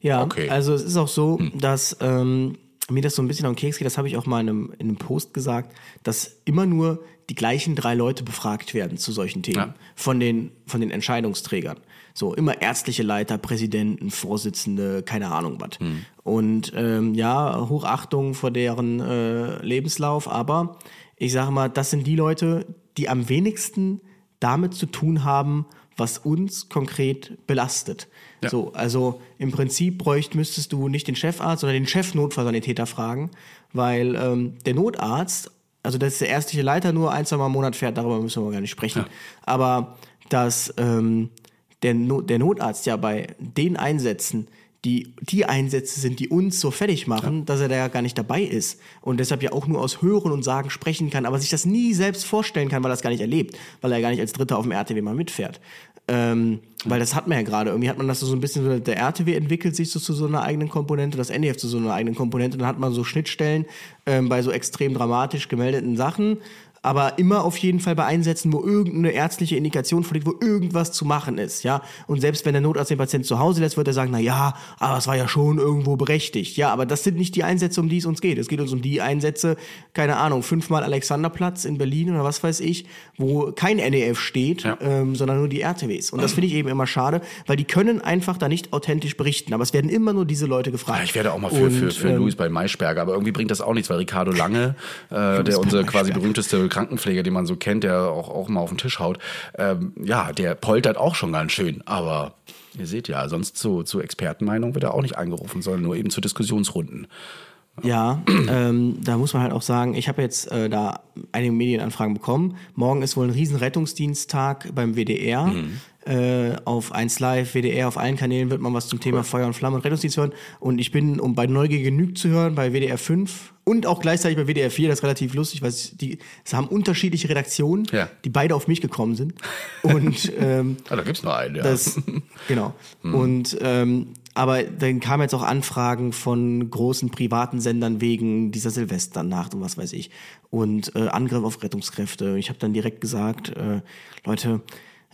Ja, Okay. also es ist auch so, dass ähm, mir das so ein bisschen auf den Keks geht, das habe ich auch mal in einem, in einem Post gesagt, dass immer nur die gleichen drei Leute befragt werden zu solchen Themen Ja. von, den, von den Entscheidungsträgern. So, immer ärztliche Leiter, Präsidenten, Vorsitzende, keine Ahnung was. Und ähm, ja, Hochachtung vor deren äh, Lebenslauf, aber ich sage mal, das sind die Leute, die am wenigsten damit zu tun haben, was uns konkret belastet. Ja. So, also im Prinzip bräucht, müsstest du nicht den Chefarzt, sondern den Chef-Notfallsanitäter fragen, weil ähm, der Notarzt, also das ist der ärztliche Leiter, nur ein, zwei Mal im Monat fährt, darüber müssen wir gar nicht sprechen. Aber dass ähm, der, no der Notarzt ja bei den Einsätzen, die die Einsätze sind, die uns so fertig machen, dass er da ja gar nicht dabei ist und deshalb ja auch nur aus Hören und Sagen sprechen kann, aber sich das nie selbst vorstellen kann, weil er das gar nicht erlebt, weil er gar nicht als Dritter auf dem RTW mal mitfährt. Ähm, weil das hat man ja gerade. Irgendwie hat man das so ein bisschen, so, der RTW entwickelt sich so zu so einer eigenen Komponente, das NDF zu so einer eigenen Komponente. Dann hat man so Schnittstellen ähm, bei so extrem dramatisch gemeldeten Sachen. Aber immer auf jeden Fall bei Einsätzen, wo irgendeine ärztliche Indikation vorliegt, wo irgendwas zu machen ist, ja. Und selbst wenn der Notarzt den Patienten zu Hause lässt, wird er sagen, na ja, aber es war ja schon irgendwo berechtigt. Ja, aber das sind nicht die Einsätze, um die es uns geht. Es geht uns um die Einsätze, keine Ahnung, fünfmal Alexanderplatz in Berlin oder was weiß ich, wo kein NEF steht, Ja. ähm, sondern nur die RTWs. Und das finde ich eben immer schade, weil die können einfach da nicht authentisch berichten. Aber es werden immer nur diese Leute gefragt. Ja, ich werde auch mal für, für, Und, für ähm, Luis bei Maischberger, aber irgendwie bringt das auch nichts, weil Ricardo Lange, äh, der unser quasi berühmteste Krankenpfleger, den man so kennt, der auch, auch mal auf den Tisch haut, ähm, ja, der poltert auch schon ganz schön, aber ihr seht ja, sonst zu, zu Expertenmeinung wird er auch nicht angerufen, sondern nur eben zu Diskussionsrunden. Ja, ähm, da muss man halt auch sagen, ich habe jetzt äh, da einige Medienanfragen bekommen. Morgen ist wohl ein riesen Rettungsdiensttag beim WDR. Äh, auf 1 Live, WDR, auf allen Kanälen wird man was zum Thema Feuer und Flamme und Rettungsdienst hören. Und ich bin, um bei Neugier genügt zu hören, bei WDR 5 und auch gleichzeitig bei WDR 4, das ist relativ lustig, weil es- die es haben unterschiedliche Redaktionen, Ja. die beide auf mich gekommen sind. Und ähm, Ah, da gibt's nur einen, ja. das, genau. Und ähm, aber dann kamen jetzt auch Anfragen von großen privaten Sendern wegen dieser Silvesternacht und was weiß ich. Und äh, Angriff auf Rettungskräfte. Ich habe dann direkt gesagt, äh, Leute,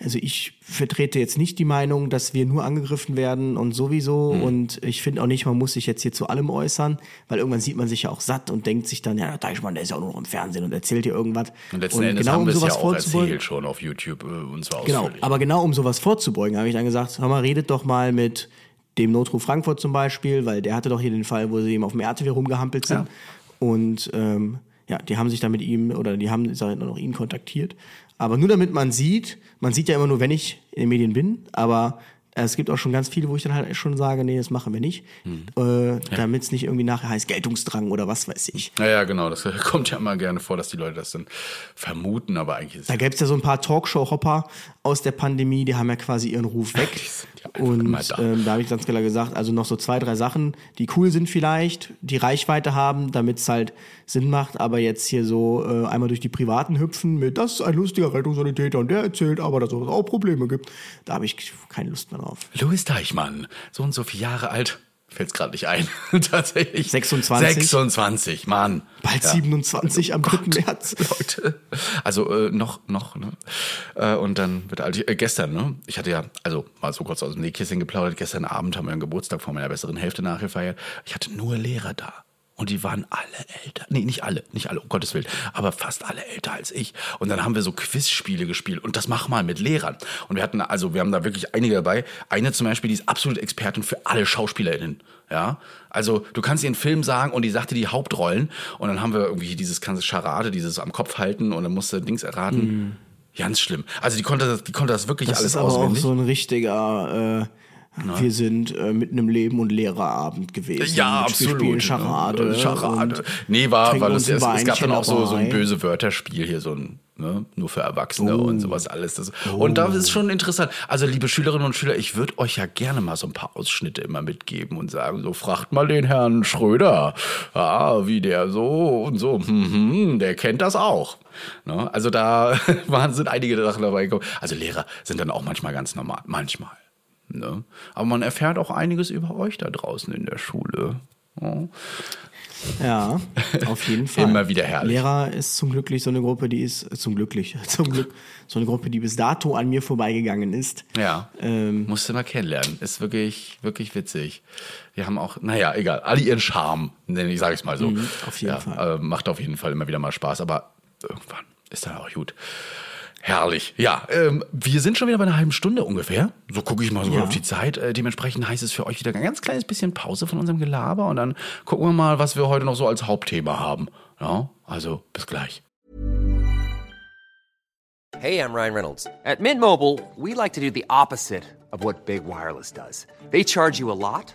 also ich vertrete jetzt nicht die Meinung, dass wir nur angegriffen werden und sowieso. Mhm. Und ich finde auch nicht, man muss sich jetzt hier zu allem äußern, weil irgendwann sieht man sich ja auch satt und denkt sich dann, ja, der Deichmann, der ist ja auch nur noch im Fernsehen und erzählt dir irgendwas. und letzten Endes haben um wir es ja auch erzählt schon auf YouTube äh, und zwar Genau, ausführlich. aber genau um sowas vorzubeugen, habe ich dann gesagt, hör mal, redet doch mal mit dem Notruf Frankfurt zum Beispiel, weil der hatte doch hier den Fall, wo sie ihm auf dem RTW rumgehampelt sind. Ja. Und ähm, ja, die haben sich dann mit ihm oder die haben mal, noch ihn kontaktiert. Aber nur damit man sieht, man sieht ja immer nur, wenn ich in den Medien bin, aber es gibt auch schon ganz viele, wo ich dann halt schon sage, nee, das machen wir nicht, Hm. äh, damit es nicht irgendwie nachher heißt Geltungsdrang oder was weiß ich. Naja, genau, das kommt ja immer gerne vor, dass die Leute das dann vermuten, aber eigentlich ist Da gäbe es ja so ein paar Talkshow-Hopper aus der Pandemie, die haben ja quasi ihren Ruf weg. ja Und da. ähm, da habe ich ganz klar gesagt, also noch so zwei, drei Sachen, die cool sind vielleicht, die Reichweite haben, damit es halt Sinn macht, aber jetzt hier so äh, einmal durch die Privaten hüpfen mit, das ist ein lustiger Rettungssanitäter und der erzählt aber, dass es auch Probleme gibt. Da habe ich keine Lust mehr drauf. Louis Deichmann, so und so viele Jahre alt, fällt's gerade nicht ein. Tatsächlich. 26. 26, Mann. Bald Ja. 27 am 3. März. Leute. Also äh, noch, noch, ne? Äh, und dann wird alt. Äh, gestern, ne? Ich hatte ja, also mal so kurz aus dem Nähkästchen geplaudert. Gestern Abend haben wir einen Geburtstag von meiner besseren Hälfte nachgefeiert. Ich hatte nur Lehrer da. Und die waren alle älter. Nee, nicht alle, nicht alle, um Gottes Willen. Aber fast alle älter als ich. Und dann haben wir so Quizspiele gespielt. Und das mach mal mit Lehrern. Und wir hatten, also wir haben da wirklich einige dabei. Eine zum Beispiel, die ist absolut Expertin für alle SchauspielerInnen. Ja, also du kannst ihr einen Film sagen und die sagte die Hauptrollen und dann haben wir irgendwie dieses ganze Charade, dieses am Kopf halten und dann musste Dings erraten. Ganz schlimm. Also die konnte das, die konnte das wirklich Das alles ist aber auch auswendig. so ein richtiger, äh, Wir sind äh, mitten im Leben und Lehrerabend gewesen. Ja, absolut. Wir spielen Charade. Charade. Nee, war, weil es, es, es gab dann auch so, so ein böse Wörterspiel hier, so ein, ne, nur für Erwachsene Oh. und sowas alles. Das, Und da ist schon interessant. Also, liebe Schülerinnen und Schüler, ich würde euch ja gerne mal so ein paar Ausschnitte immer mitgeben und sagen, so, fragt mal den Herrn Schröder, ah, wie der so und so, hm, hm, der kennt das auch. Ne? Also da waren, sind einige Sachen dabei gekommen. Also Lehrer sind dann auch manchmal ganz normal, manchmal. Ne? Aber man erfährt auch einiges über euch da draußen in der Schule. Ja. Ja, auf jeden Fall. Immer wieder herrlich. Lehrer ist zum Glücklich so eine Gruppe, die ist äh, zum Glücklich, zum Glück so eine Gruppe, die bis dato an mir vorbeigegangen ist. Ja. Ähm, Musst du mal kennenlernen. Ist wirklich, wirklich witzig. Wir haben auch, naja, egal, alle ihren Charme, nenne ich, sage ich mal so. Mhm, auf jeden ja, Fall. Äh, macht auf jeden Fall immer wieder mal Spaß, aber irgendwann ist dann auch gut. Herrlich. Ja, ähm, wir sind schon wieder bei einer halben Stunde ungefähr. So gucke ich mal so Ja. auf die Zeit. Äh, dementsprechend heißt es für euch wieder ein ganz kleines bisschen Pause von unserem Gelaber und dann gucken wir mal, was wir heute noch so als Hauptthema haben. Ja, also bis gleich. Hey, I'm Ryan Reynolds. At Mint Mobile, we like to do the opposite of what Big Wireless does. They charge you a lot,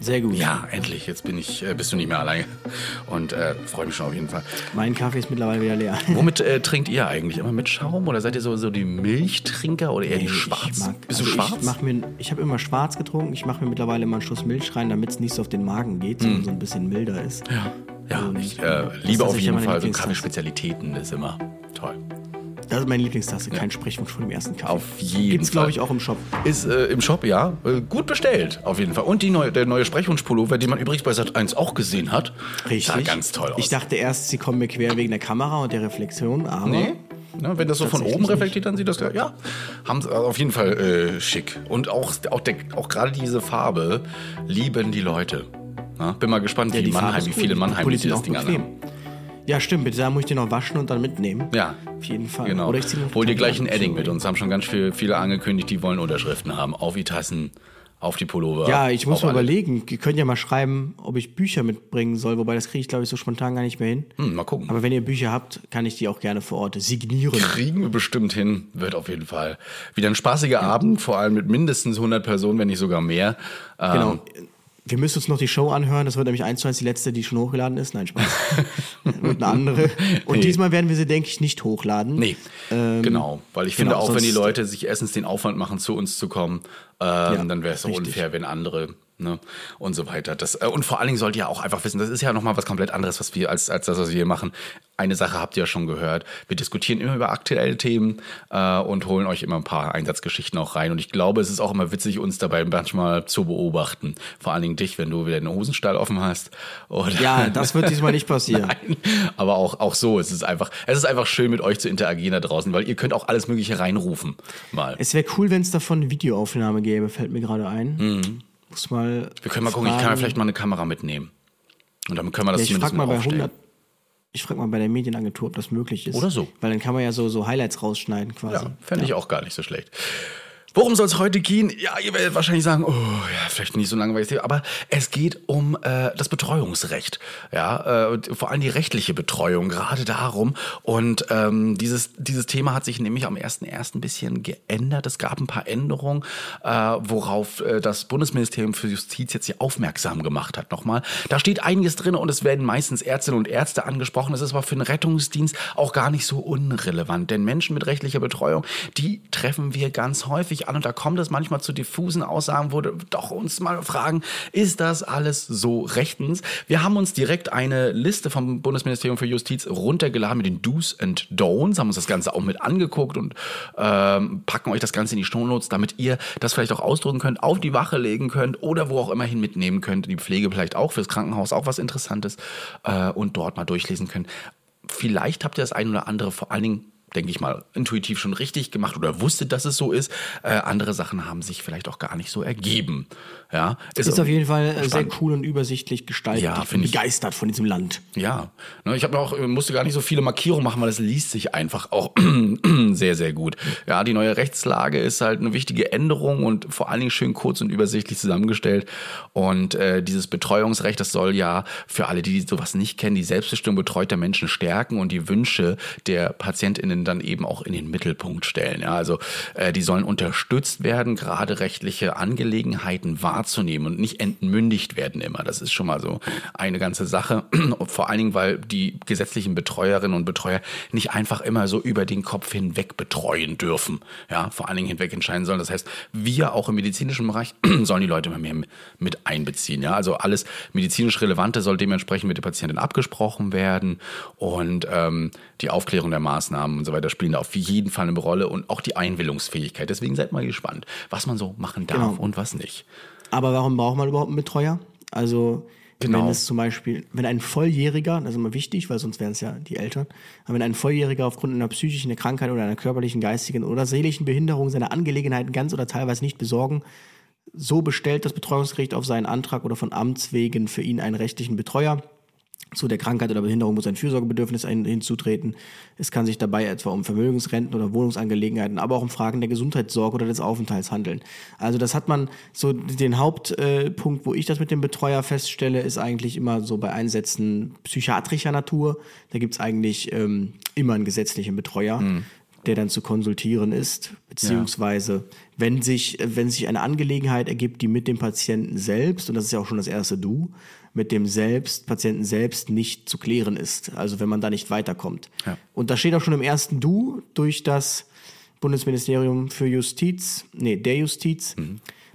Sehr gut. Ja, endlich. Jetzt bin ich, äh, bist du nicht mehr alleine. Und äh, freue mich schon auf jeden Fall. Mein Kaffee ist mittlerweile wieder leer. Womit äh, trinkt ihr eigentlich? Immer mit Schaum oder seid ihr so, so die Milchtrinker oder eher die Ich Schwarz? mag- Bist also du schwarz? Ich, mach mir, ich habe immer schwarz getrunken. Ich mache mir mittlerweile immer einen Schuss Milch rein, damit es nicht so auf den Magen geht, sondern so ein bisschen milder ist. Hm. ja, Und ich äh, liebe auf jeden Fall so. Kaffeespezialitäten. Das ist immer toll. Das ist meine Lieblingstasse. Kein Sprechwunsch von dem ersten Kaffee. Auf jeden Gibt's, glaube Fall. ich, auch im Shop. Ist äh, im Shop, ja. Äh, gut bestellt, auf jeden Fall. Und die neue, der neue Sprechwunsch-Pullover, den man übrigens bei Sat1 auch gesehen hat. Richtig. Sah ganz toll aus. Ich dachte erst, sie kommen mir quer wegen der Kamera und der Reflexion, aber Nee. Ne, wenn das so von oben reflektiert, dann sieht das ja, haben sie auf jeden Fall äh, schick. Und auch, auch, der, auch gerade diese Farbe lieben die Leute. Na, bin mal gespannt, ja, wie Mannheim, wie viele Mannheim die das Ding anhaben. Ja, stimmt. Bitte, da muss ich den noch waschen und dann mitnehmen. Ja. Auf jeden Fall. Genau. Oder ich zieh noch Hol dir die gleich ein Edding mit. Uns haben schon ganz viel, viele angekündigt, die wollen Unterschriften haben. Auf die Tassen, auf die Pullover. Ja, ich muss mal alles. überlegen. Ihr könnt ja mal schreiben, ob ich Bücher mitbringen soll, wobei das kriege ich, glaube ich, so spontan gar nicht mehr hin. Hm, mal gucken. Aber wenn ihr Bücher habt, kann ich die auch gerne vor Ort signieren. Kriegen wir bestimmt hin. Wird auf jeden Fall wieder ein spaßiger Abend, vor allem mit mindestens 100 Personen, wenn nicht sogar mehr. Ähm, Genau. Wir müssen uns noch die Show anhören. Das wird nämlich eins zu eins die letzte, die schon hochgeladen ist. Nein, Spaß. wird eine andere. Und Nee. diesmal werden wir sie, denke ich, nicht hochladen. Nee, Ähm, genau. Weil ich genau, finde, auch wenn die Leute sich erstens den Aufwand machen, zu uns zu kommen, ähm, Ja, dann wäre es unfair, wenn andere ne, und so weiter. Das, äh, und vor allen Dingen sollt ihr auch einfach wissen, das ist ja nochmal was komplett anderes, was wir als, als das, was wir hier machen. Eine Sache habt ihr ja schon gehört. Wir diskutieren immer über aktuelle Themen äh, und holen euch immer ein paar Einsatzgeschichten auch rein. Und ich glaube, es ist auch immer witzig, uns dabei manchmal zu beobachten. Vor allen Dingen dich, wenn du wieder den Hosenstall offen hast. Oder Ja, das wird diesmal nicht passieren. Nein, aber auch, auch so. Es ist einfach, es ist einfach schön, mit euch zu interagieren da draußen, weil ihr könnt auch alles Mögliche reinrufen. Mal. Es wäre cool, wenn es davon eine Videoaufnahme gäbe, fällt mir gerade ein. Muss mal. Wir können mal gucken, ich kann ja vielleicht mal eine Kamera mitnehmen. Und dann können wir das Ja, ich zumindest frage mal bei aufstellen. 100. Ich frage mal bei der Medienagentur, ob das möglich ist. Oder so. Weil dann kann man ja so, so Highlights rausschneiden quasi. Ja, fände ich auch gar nicht so schlecht. Worum soll es heute gehen? Ja, ihr werdet wahrscheinlich sagen, oh, ja, vielleicht nicht so langweilig, aber es geht um äh, das Betreuungsrecht. Ja, äh, vor allem die rechtliche Betreuung, gerade darum. Und ähm, dieses, dieses Thema hat sich nämlich am 1.1. ein bisschen geändert. Es gab ein paar Änderungen, äh, worauf äh, das Bundesministerium für Justiz jetzt hier aufmerksam gemacht hat. Nochmal, da steht einiges drin und es werden meistens Ärztinnen und Ärzte angesprochen. Es ist aber für den Rettungsdienst auch gar nicht so unrelevant, denn Menschen mit rechtlicher Betreuung, die treffen wir ganz häufig an und da kommt es manchmal zu diffusen Aussagen, wo wir doch uns mal fragen, ist das alles so rechtens? Wir haben uns direkt eine Liste vom Bundesministerium für Justiz runtergeladen mit den Do's and Don'ts, haben uns das Ganze auch mit angeguckt und ähm, packen euch das Ganze in die Shownotes, damit ihr das vielleicht auch ausdrücken könnt, auf die Wache legen könnt oder wo auch immerhin mitnehmen könnt. Die Pflege vielleicht auch, fürs Krankenhaus auch was Interessantes äh, und dort mal durchlesen könnt. Vielleicht habt ihr das ein oder andere vor allen Dingen denke ich mal, intuitiv schon richtig gemacht oder wusste, dass es so ist. Äh, andere Sachen haben sich vielleicht auch gar nicht so ergeben. Ja, Ist auf jeden Fall äh, sehr cool und übersichtlich gestaltet. Ja, ich bin begeistert von diesem Land. Ja, ne, ich habe auch äh, musste gar nicht so viele Markierungen machen, weil es liest sich einfach auch sehr sehr gut. Ja, die neue Rechtslage ist halt eine wichtige Änderung und vor allen Dingen schön kurz und übersichtlich zusammengestellt. Und äh, dieses Betreuungsrecht, das soll ja für alle, die sowas nicht kennen, die Selbstbestimmung betreuter Menschen stärken und die Wünsche der PatientInnen dann eben auch in den Mittelpunkt stellen. Ja, also äh, die sollen unterstützt werden, gerade rechtliche Angelegenheiten wahrzunehmen und nicht entmündigt werden immer. Das ist schon mal so eine ganze Sache. Vor allen Dingen, weil die gesetzlichen Betreuerinnen und Betreuer nicht einfach immer so über den Kopf hinweg betreuen dürfen. Ja, vor allen Dingen hinweg entscheiden sollen. Das heißt, wir auch im medizinischen Bereich sollen die Leute immer mehr mit einbeziehen. Ja, also alles medizinisch Relevante soll dementsprechend mit der Patientin abgesprochen werden und ähm, die Aufklärung der Maßnahmen so weiter spielen da auf jeden Fall eine Rolle und auch die Einwilligungsfähigkeit. Deswegen seid mal gespannt, was man so machen darf Genau. und was nicht. Aber warum braucht man überhaupt einen Betreuer? Also, Genau. wenn es zum Beispiel, wenn ein Volljähriger, das ist immer wichtig, weil sonst wären es ja die Eltern, aber wenn ein Volljähriger aufgrund einer psychischen Krankheit oder einer körperlichen, geistigen oder seelischen Behinderung seine Angelegenheiten ganz oder teilweise nicht besorgen, so bestellt das Betreuungsgericht auf seinen Antrag oder von Amts wegen für ihn einen rechtlichen Betreuer. Zu der Krankheit oder Behinderung muss ein Fürsorgebedürfnis hinzutreten. Es kann sich dabei etwa um Vermögensrenten oder Wohnungsangelegenheiten, aber auch um Fragen der Gesundheitssorge oder des Aufenthalts handeln. Also das hat man so den Hauptpunkt, Punkt, wo ich das mit dem Betreuer feststelle, ist eigentlich immer so bei Einsätzen psychiatrischer Natur. Da gibt's eigentlich ähm, immer einen gesetzlichen Betreuer. Der dann zu konsultieren ist, beziehungsweise wenn sich, wenn sich eine Angelegenheit ergibt, die mit dem Patienten selbst, und das ist ja auch schon das erste Du, mit dem selbst, Patienten selbst nicht zu klären ist. Also wenn man da nicht weiterkommt. Ja. Und da steht auch schon im ersten Du durch das Bundesministerium für Justiz, nee, der Justiz,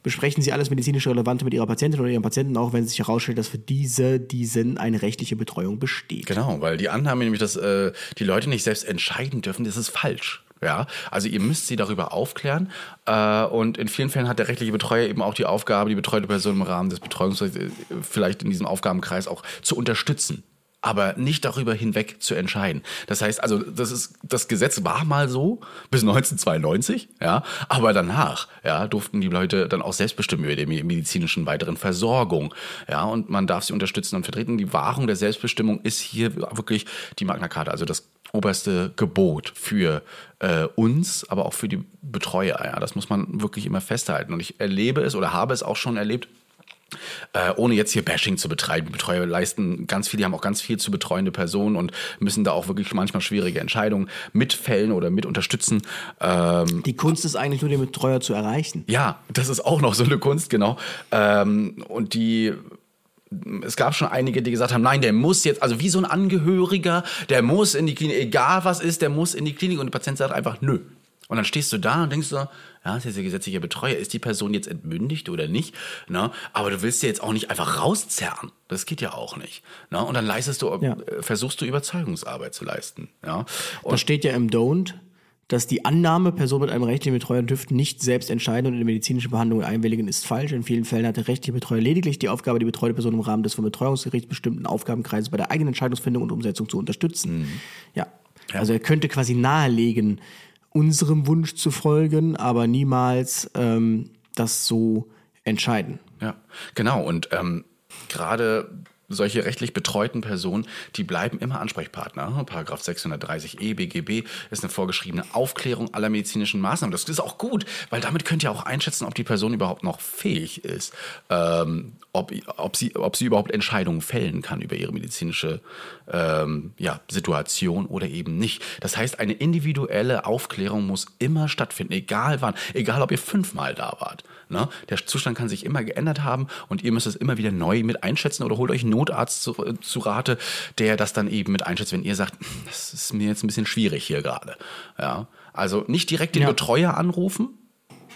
besprechen Sie alles medizinisch Relevante mit Ihrer Patientin oder Ihrem Patienten, auch wenn sich herausstellt, dass für diese, diesen eine rechtliche Betreuung besteht. Genau, weil die Annahme nämlich, dass äh, die Leute nicht selbst entscheiden dürfen, das ist falsch. Ja, also ihr müsst sie darüber aufklären äh, und in vielen Fällen hat der rechtliche Betreuer eben auch die Aufgabe, die betreute Person im Rahmen des Betreuungsrechts äh, vielleicht in diesem Aufgabenkreis auch zu unterstützen, aber nicht darüber hinweg zu entscheiden. Das heißt also, das ist das Gesetz war mal so bis 1992, ja, aber danach, ja, durften die Leute dann auch selbst bestimmen über die medizinischen weiteren Versorgung, ja, und man darf sie unterstützen und vertreten. Die Wahrung der Selbstbestimmung ist hier wirklich die Magna Carta, also das oberste Gebot für äh, uns, aber auch für die Betreuer. Ja, das muss man wirklich immer festhalten. Und ich erlebe es oder habe es auch schon erlebt, äh, ohne jetzt hier Bashing zu betreiben. Die Betreuer leisten ganz viel, die haben auch ganz viel zu betreuende Personen und müssen da auch wirklich manchmal schwierige Entscheidungen mitfällen oder mit unterstützen. Ähm, Die Kunst ist eigentlich nur, den Betreuer zu erreichen. ja, das ist auch noch so eine Kunst, genau. Ähm, und die es gab schon einige, die gesagt haben, nein, der muss jetzt, also wie so ein Angehöriger, der muss in die Klinik, egal was ist, der muss in die Klinik und der Patient sagt einfach, nö. Und dann stehst du da und denkst so, ja, das ist jetzt der gesetzliche Betreuer, ist die Person jetzt entmündigt oder nicht? Ne? Aber du willst sie jetzt auch nicht einfach rauszerren. Das geht ja auch nicht. Ne? Und dann leistest du, Ja. äh, versuchst du Überzeugungsarbeit zu leisten. Ja? Da steht ja im Don't, dass die Annahme, Personen mit einem rechtlichen Betreuer dürften nicht selbst entscheiden und in die medizinische Behandlung einwilligen, ist falsch. In vielen Fällen hat der rechtliche Betreuer lediglich die Aufgabe, die betreute Person im Rahmen des vom Betreuungsgericht bestimmten Aufgabenkreises bei der eigenen Entscheidungsfindung und Umsetzung zu unterstützen. Ja. Also er könnte quasi nahelegen, unserem Wunsch zu folgen, aber niemals ähm, das so entscheiden. Ja, genau. Und ähm, gerade solche rechtlich betreuten Personen, die bleiben immer Ansprechpartner. Paragraph 630e BGB ist eine vorgeschriebene Aufklärung aller medizinischen Maßnahmen. Das ist auch gut, weil damit könnt ihr auch einschätzen, ob die Person überhaupt noch fähig ist, ähm, ob, ob, sie, ob sie überhaupt Entscheidungen fällen kann über ihre medizinische ähm, ja, Situation oder eben nicht. Das heißt, eine individuelle Aufklärung muss immer stattfinden, egal wann, egal ob ihr fünfmal da wart. Ne? Der Zustand kann sich immer geändert haben und ihr müsst es immer wieder neu mit einschätzen oder holt euch einen Notarzt zu, äh, zu Rate, der das dann eben mit einschätzt, wenn ihr sagt, "Hm, das ist mir jetzt ein bisschen schwierig hier gerade. Ja? Also nicht direkt den Ja. Betreuer anrufen,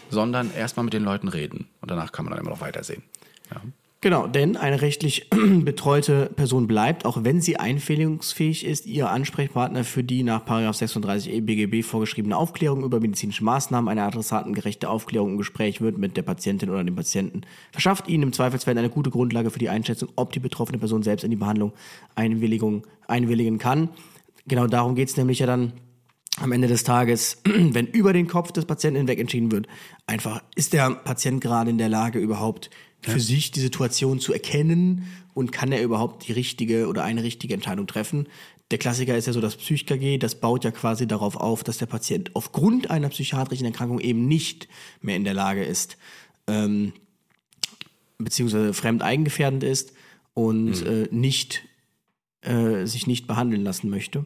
sondern erstmal mit den Leuten reden und danach kann man dann immer noch weitersehen. Ja. Genau, denn eine rechtlich betreute Person bleibt, auch wenn sie einwilligungsfähig ist, ihr Ansprechpartner für die nach 36e BGB vorgeschriebene Aufklärung über medizinische Maßnahmen, eine adressatengerechte Aufklärung im Gespräch wird mit der Patientin oder dem Patienten, verschafft ihnen im Zweifelsfall eine gute Grundlage für die Einschätzung, ob die betroffene Person selbst in die Behandlung Einwilligung einwilligen kann. Genau darum geht's nämlich ja dann am Ende des Tages, wenn über den Kopf des Patienten hinweg entschieden wird, einfach ist der Patient gerade in der Lage, überhaupt für sich die Situation zu erkennen und kann er überhaupt die richtige oder eine richtige Entscheidung treffen. Der Klassiker ist ja so das Psych-KG, das baut ja quasi darauf auf, dass der Patient aufgrund einer psychiatrischen Erkrankung eben nicht mehr in der Lage ist, ähm, beziehungsweise fremd eigengefährdend ist und Mhm. äh, nicht äh, sich nicht behandeln lassen möchte.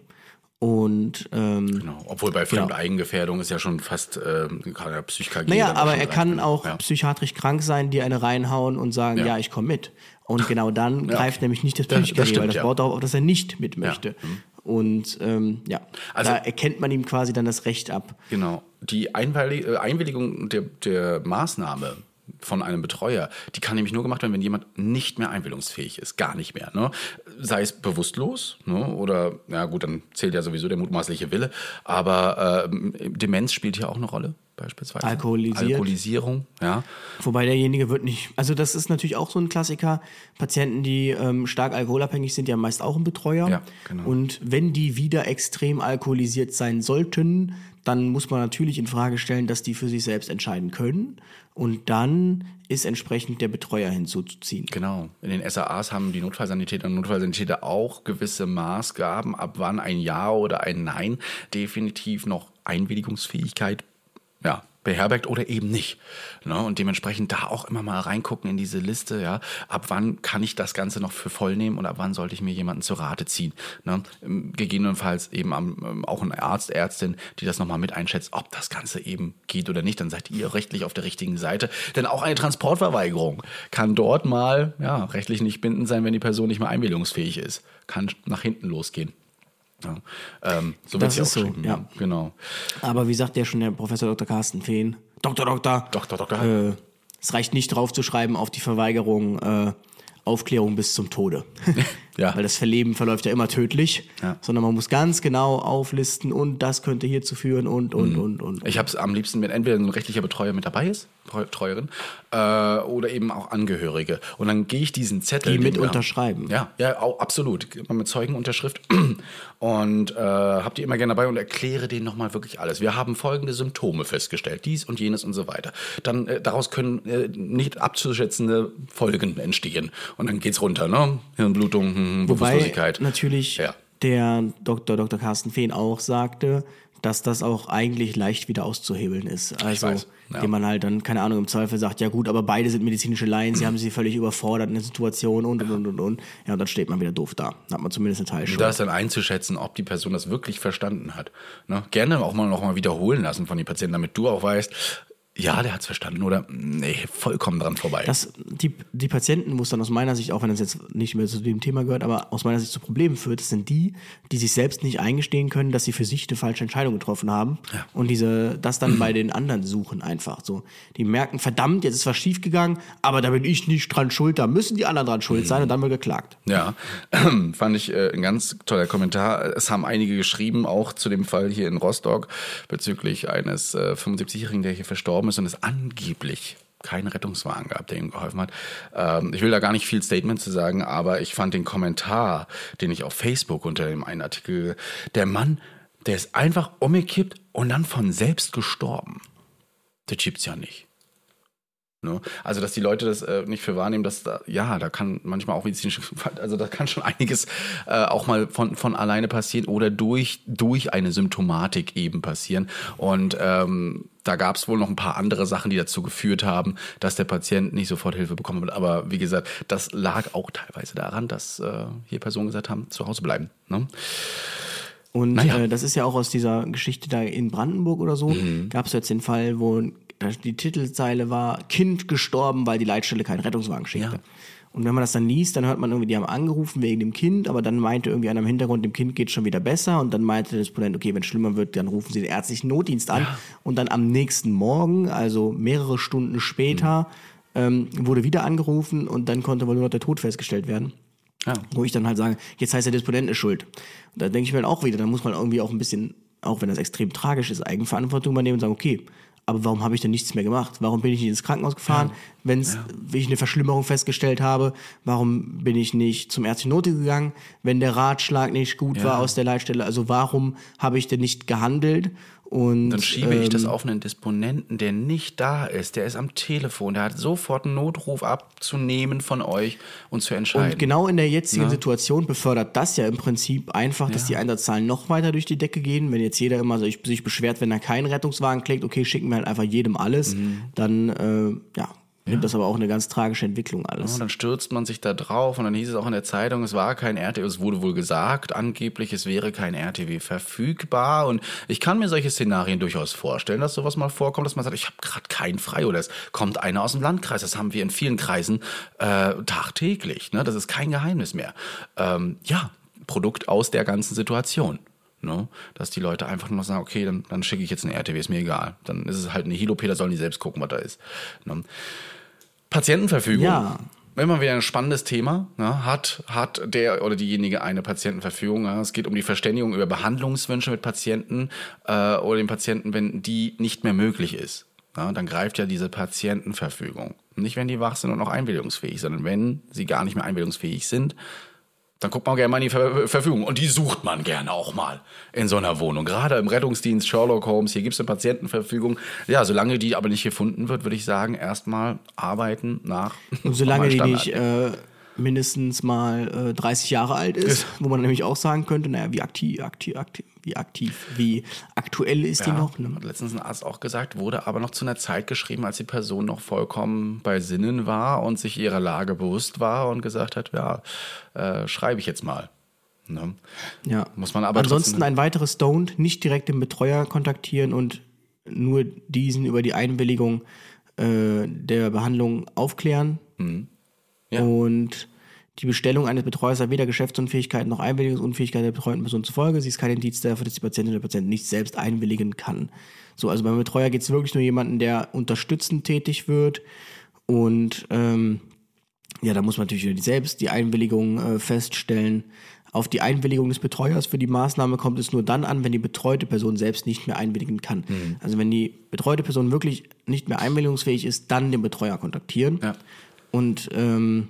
Und ähm, Genau. Obwohl bei Fremdeigengefährdung ist ja schon fast äh, ja Psych-KG. naja, aber er kann reinspielen. auch Ja. psychiatrisch krank sein, die eine reinhauen und sagen, ja, Ja. ich komme mit. Und genau dann Ja. greift nämlich nicht das Psychisch-KG, weil das ja. baut darauf auf, dass er nicht mit möchte. Und ähm, ja, Also- da erkennt man ihm quasi dann das Recht ab. Genau. Die äh, Einwilligung der, der Maßnahme von einem Betreuer, die kann nämlich nur gemacht werden, wenn jemand nicht mehr einwilligungsfähig ist. Gar nicht mehr. Ne? Sei es bewusstlos ne? oder, ja gut, dann zählt ja sowieso der mutmaßliche Wille. Aber ähm, Demenz spielt hier auch eine Rolle, beispielsweise. Alkoholisiert. Alkoholisierung, ja. Wobei derjenige wird nicht, also das ist natürlich auch so ein Klassiker. Patienten, die ähm, stark alkoholabhängig sind, ja meist auch ein Betreuer. Ja, genau. Und wenn die wieder extrem alkoholisiert sein sollten, dann muss man natürlich in Frage stellen, dass die für sich selbst entscheiden können. Und dann ist entsprechend der Betreuer hinzuzuziehen. Genau. In den SAAs haben die Notfallsanitäter und Notfallsanitäter auch gewisse Maßgaben, ab wann ein Ja oder ein Nein definitiv noch Einwilligungsfähigkeit ja, beherbergt oder eben nicht. Ne? Und dementsprechend da auch immer mal reingucken in diese Liste, ja, ab wann kann ich das Ganze noch für voll nehmen und ab wann sollte ich mir jemanden zur Rate ziehen. Ne? Ähm, Gegebenenfalls eben am, ähm, auch ein Arzt, Ärztin, die das nochmal mit einschätzt, ob das Ganze eben geht oder nicht, dann seid ihr rechtlich auf der richtigen Seite. Denn auch eine Transportverweigerung kann dort mal ja, rechtlich nicht bindend sein, wenn die Person nicht mehr einwilligungsfähig ist. Kann nach hinten losgehen. Ja. Ähm, so Das wird's ist so, geschrieben, ja. Genau. Aber wie sagt ja schon der Professor Dr. Carsten Fehn, Doktor, Doktor, Doktor, Doktor. Äh, es reicht nicht drauf zu schreiben auf die Verweigerung äh, Aufklärung bis zum Tode. Ja. Weil das Verleben verläuft ja immer tödlich, Ja. sondern man muss ganz genau auflisten und das könnte hierzu führen und, und, Mhm. und, und. Ich habe es am liebsten, wenn entweder ein rechtlicher Betreuer mit dabei ist, Betreuerin, äh, oder eben auch Angehörige. Und dann gehe ich diesen Zettel. Die mit unterschreiben. Ja, ja, auch, absolut. Mit Zeugenunterschrift. Und äh, habe die immer gerne dabei und erkläre denen nochmal wirklich alles. Wir haben folgende Symptome festgestellt, dies und jenes und so weiter. Dann äh, daraus können äh, nicht abzuschätzende Folgen entstehen. Und dann geht's runter, ne? Hirnblutung, hm, Wobei Bewusstlosigkeit. natürlich Ja. der Dr. Dr. Carsten Fehn auch sagte, dass das auch eigentlich leicht wieder auszuhebeln ist. Also, weiß, ja. man halt dann, keine Ahnung, im Zweifel sagt, ja gut, aber beide sind medizinische Laien, sie haben sie völlig überfordert in der Situation und, und, und, und, und. Ja, und dann steht man wieder doof da. Dann hat man zumindest eine Teilschuld. Da ist dann einzuschätzen, ob die Person das wirklich verstanden hat. Ne? Gerne auch mal noch mal wiederholen lassen von den Patienten, damit du auch weißt, ja, der hat's verstanden oder nee, vollkommen dran vorbei. Das, die, die Patienten, wo es dann aus meiner Sicht, auch wenn das jetzt nicht mehr zu dem Thema gehört, aber aus meiner Sicht zu Problemen führt, das sind die, die sich selbst nicht eingestehen können, dass sie für sich eine falsche Entscheidung getroffen haben und diese, das dann bei den anderen suchen einfach so. Die merken, verdammt, jetzt ist was schiefgegangen, aber da bin ich nicht dran schuld, da müssen die anderen dran schuld sein und dann wird geklagt. Ja, fand ich äh, ein ganz toller Kommentar. Es haben einige geschrieben, auch zu dem Fall hier in Rostock, bezüglich eines äh, 75-Jährigen, der hier verstorben ist und es angeblich keinen Rettungswagen gab, der ihm geholfen hat. Ähm, ich will da gar nicht viel Statement zu sagen, aber ich fand den Kommentar, den ich auf Facebook unter dem einen Artikel, der Mann, der ist einfach umgekippt und dann von selbst gestorben. Das gibt's ja nicht. Ne? Also, dass die Leute das äh, nicht für wahrnehmen, dass da, ja, da kann manchmal auch medizinische, also da kann schon einiges äh, auch mal von, von alleine passieren oder durch, durch eine Symptomatik eben passieren. Und ähm, da gab es wohl noch ein paar andere Sachen, die dazu geführt haben, dass der Patient nicht sofort Hilfe bekommen hat. Aber wie gesagt, das lag auch teilweise daran, dass äh, hier Personen gesagt haben, zu Hause bleiben. Ne? Und Naja. äh, das ist ja auch aus dieser Geschichte da in Brandenburg oder so, Mhm. gab es jetzt den Fall, wo die Titelzeile war, Kind gestorben, weil die Leitstelle keinen Rettungswagen schickte. Ja. Und wenn man das dann liest, dann hört man irgendwie, die haben angerufen wegen dem Kind, aber dann meinte irgendwie einer im Hintergrund, dem Kind geht schon wieder besser. Und dann meinte der Disponent, okay, wenn es schlimmer wird, dann rufen sie den ärztlichen Notdienst an. Und dann am nächsten Morgen, also mehrere Stunden später, ähm, wurde wieder angerufen und dann konnte wohl nur noch der Tod festgestellt werden. Ja. Wo ich dann halt sage, jetzt heißt der Disponent ist schuld. Und da denke ich mir halt auch wieder, dann muss man irgendwie auch ein bisschen, auch wenn das extrem tragisch ist, Eigenverantwortung übernehmen und sagen, okay, aber warum habe ich denn nichts mehr gemacht? Warum bin ich nicht ins Krankenhaus gefahren, wenn ich eine Verschlimmerung festgestellt habe? Warum bin ich nicht zum ärztlichen Note gegangen, wenn der Ratschlag nicht gut war aus der Leitstelle? Also warum habe ich denn nicht gehandelt? Und Dann schiebe ich das ähm, auf einen Disponenten, der nicht da ist. Der ist am Telefon. Der hat sofort einen Notruf abzunehmen von euch und zu entscheiden. Und genau in der jetzigen Ne? Situation befördert das ja im Prinzip einfach, dass die Einsatzzahlen noch weiter durch die Decke gehen. Wenn jetzt jeder immer sich, sich beschwert, wenn er keinen Rettungswagen klickt, okay, schicken wir halt einfach jedem alles, Mhm. dann äh, ja, nimmt das aber auch eine ganz tragische Entwicklung alles. Und dann stürzt man sich da drauf und dann hieß es auch in der Zeitung, es war kein RTW, es wurde wohl gesagt, angeblich, es wäre kein RTW verfügbar. Und ich kann mir solche Szenarien durchaus vorstellen, dass sowas mal vorkommt, dass man sagt, ich habe gerade keinen frei oder es kommt einer aus dem Landkreis. Das haben wir in vielen Kreisen äh, tagtäglich. Ne? Das ist kein Geheimnis mehr. Ähm, ja, Produkt aus der ganzen Situation. Ne? Dass die Leute einfach nur sagen, okay, dann, dann schicke ich jetzt eine RTW, ist mir egal. Dann ist es halt eine Hilopeter, sollen die selbst gucken, was da ist. Ne? Patientenverfügung. Ja. Immer wieder ein spannendes Thema. Ne? Hat, hat der oder diejenige eine Patientenverfügung? Ja? Es geht um die Verständigung über Behandlungswünsche mit Patienten äh, oder den Patienten, wenn die nicht mehr möglich ist. Ja? Dann greift ja diese Patientenverfügung. Nicht, wenn die wach sind und auch einwilligungsfähig, sondern wenn sie gar nicht mehr einwilligungsfähig sind, dann guckt man gerne mal in die Ver Verfügung. Und die sucht man gerne auch mal in so einer Wohnung. Gerade im Rettungsdienst Sherlock Holmes, hier gibt es eine Patientenverfügung. Ja, solange die aber nicht gefunden wird, würde ich sagen, erstmal arbeiten nach. Und solange die nicht äh, mindestens mal äh, 30 Jahre alt ist, wo man nämlich auch sagen könnte, naja, wie aktiv, aktiv, aktiv, wie aktiv, wie aktuell ist die Ja, noch? Ne? Hat letztens ein Arzt auch gesagt, wurde aber noch zu einer Zeit geschrieben, als die Person noch vollkommen bei Sinnen war und sich ihrer Lage bewusst war und gesagt hat, ja, äh, schreibe ich jetzt mal. Ne? Ja. Muss man aber Ansonsten ein weiteres Stoned, nicht direkt den Betreuer kontaktieren und nur diesen über die Einwilligung äh, der Behandlung aufklären. Ja. Und die Bestellung eines Betreuers hat weder Geschäftsunfähigkeit noch Einwilligungsunfähigkeit der betreuten Person zufolge. Sie ist kein Indiz dafür, dass die Patientin oder der Patient nicht selbst einwilligen kann. So, also beim Betreuer geht es wirklich nur jemanden, der unterstützend tätig wird. Und ähm, ja, da muss man natürlich wieder selbst die Einwilligung äh, feststellen. Auf die Einwilligung des Betreuers für die Maßnahme kommt es nur dann an, wenn die betreute Person selbst nicht mehr einwilligen kann. Mhm. Also wenn die betreute Person wirklich nicht mehr einwilligungsfähig ist, dann den Betreuer kontaktieren. Ja. Und ähm,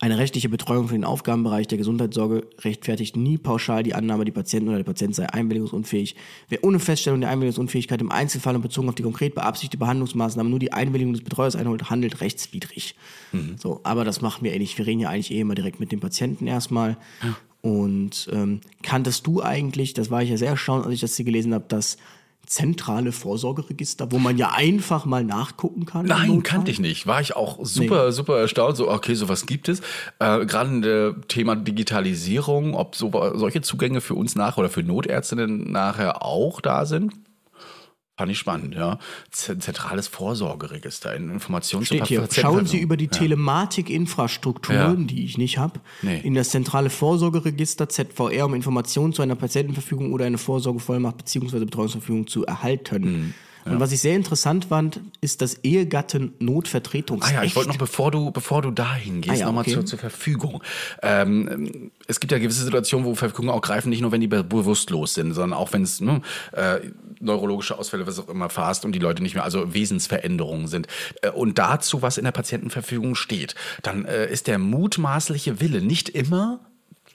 eine rechtliche Betreuung für den Aufgabenbereich der Gesundheitssorge rechtfertigt nie pauschal die Annahme, die Patientin oder der Patient sei einwilligungsunfähig. Wer ohne Feststellung der Einwilligungsunfähigkeit im Einzelfall und bezogen auf die konkret beabsichtigte Behandlungsmaßnahme nur die Einwilligung des Betreuers einholt, handelt rechtswidrig. So, aber das machen wir eh nicht. Wir reden ja eigentlich eh immer direkt mit dem Patienten erstmal. Und ähm, kanntest du eigentlich, das war ich ja sehr erstaunt, als ich das hier gelesen habe, das zentrale Vorsorgeregister, wo man ja einfach mal nachgucken kann? Nein, kannte ich nicht. War ich auch super, super erstaunt. So, okay, sowas gibt es. Äh, Gerade in der Thema Digitalisierung, ob so, solche Zugänge für uns nachher oder für Notärztinnen nachher auch da sind. Fand ich spannend, ja. Zentrales Vorsorgeregister, in Informationen Steht hier, schauen Sie über die Telematik-Infrastrukturen, die ich nicht habe, Nee. in das zentrale Vorsorgeregister ZVR, um Informationen zu einer Patientenverfügung oder eine Vorsorgevollmacht bzw. Betreuungsverfügung zu erhalten. Mhm. Und was ich sehr interessant fand, ist das Ehegatten-Notvertretungsrecht. Ah ja, ich wollte noch, bevor du, bevor du dahin gehst, Ah ja, nochmal okay. zur, zur Verfügung. Ähm, es gibt ja gewisse Situationen, wo Verfügungen auch greifen, nicht nur wenn die be- bewusstlos sind, sondern auch wenn es ne, äh, neurologische Ausfälle, was auch immer fast und die Leute nicht mehr, also Wesensveränderungen sind. Äh, und dazu, was in der Patientenverfügung steht, dann äh, ist der mutmaßliche Wille nicht immer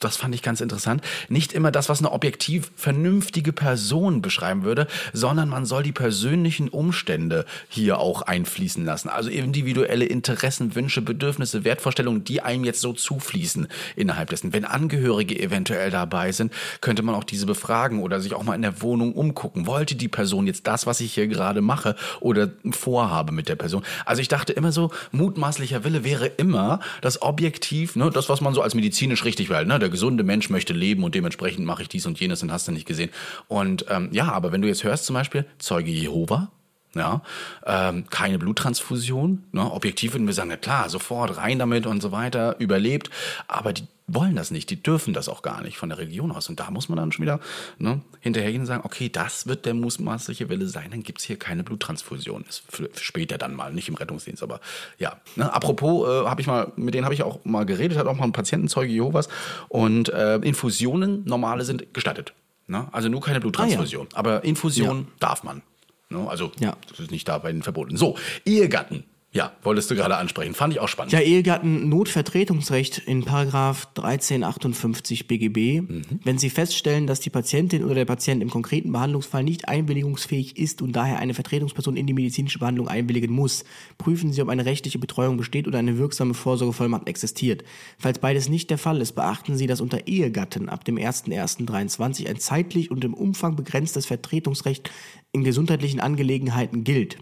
das fand ich ganz interessant, nicht immer das, was eine objektiv vernünftige Person beschreiben würde, sondern man soll die persönlichen Umstände hier auch einfließen lassen. Also individuelle Interessen, Wünsche, Bedürfnisse, Wertvorstellungen, die einem jetzt so zufließen innerhalb dessen. Wenn Angehörige eventuell dabei sind, könnte man auch diese befragen oder sich auch mal in der Wohnung umgucken. Wollte die Person jetzt das, was ich hier gerade mache oder vorhabe mit der Person? Also ich dachte immer so, mutmaßlicher Wille wäre immer das Objektiv, ne, das, was man so als medizinisch richtig will. Ne? Der gesunde Mensch möchte leben und dementsprechend mache ich dies und jenes und hast du nicht gesehen. Und ähm, ja, aber wenn du jetzt hörst zum Beispiel Zeuge Jehova, ja, ähm, keine Bluttransfusion, ne? objektiv würden wir sagen, na klar, sofort rein damit und so weiter, überlebt, aber die wollen das nicht, die dürfen das auch gar nicht von der Religion aus. Und da muss man dann schon wieder ne, hinterhergehen und sagen, okay, das wird der mutmaßliche Wille sein, dann gibt's hier keine Bluttransfusion. Ist für, für später dann mal, nicht im Rettungsdienst, aber ja. Ne? Apropos, äh, habe ich mal, mit denen habe ich auch mal geredet, hat auch mal ein Patientenzeuge Jehovas und äh, Infusionen, normale sind gestattet. Ne? Also nur keine Bluttransfusion. Aber Infusion darf man. Ne? Also Ja. das ist nicht da bei den Verboten. So, Ehegatten. Ja, wolltest du gerade ansprechen. Fand ich auch spannend. Ja, Ehegatten Notvertretungsrecht in Paragraph 1358 BGB. Wenn Sie feststellen, dass die Patientin oder der Patient im konkreten Behandlungsfall nicht einwilligungsfähig ist und daher eine Vertretungsperson in die medizinische Behandlung einwilligen muss, prüfen Sie, ob eine rechtliche Betreuung besteht oder eine wirksame Vorsorgevollmacht existiert. Falls beides nicht der Fall ist, beachten Sie, dass unter Ehegatten ab dem 01.01.23 ein zeitlich und im Umfang begrenztes Vertretungsrecht in gesundheitlichen Angelegenheiten gilt.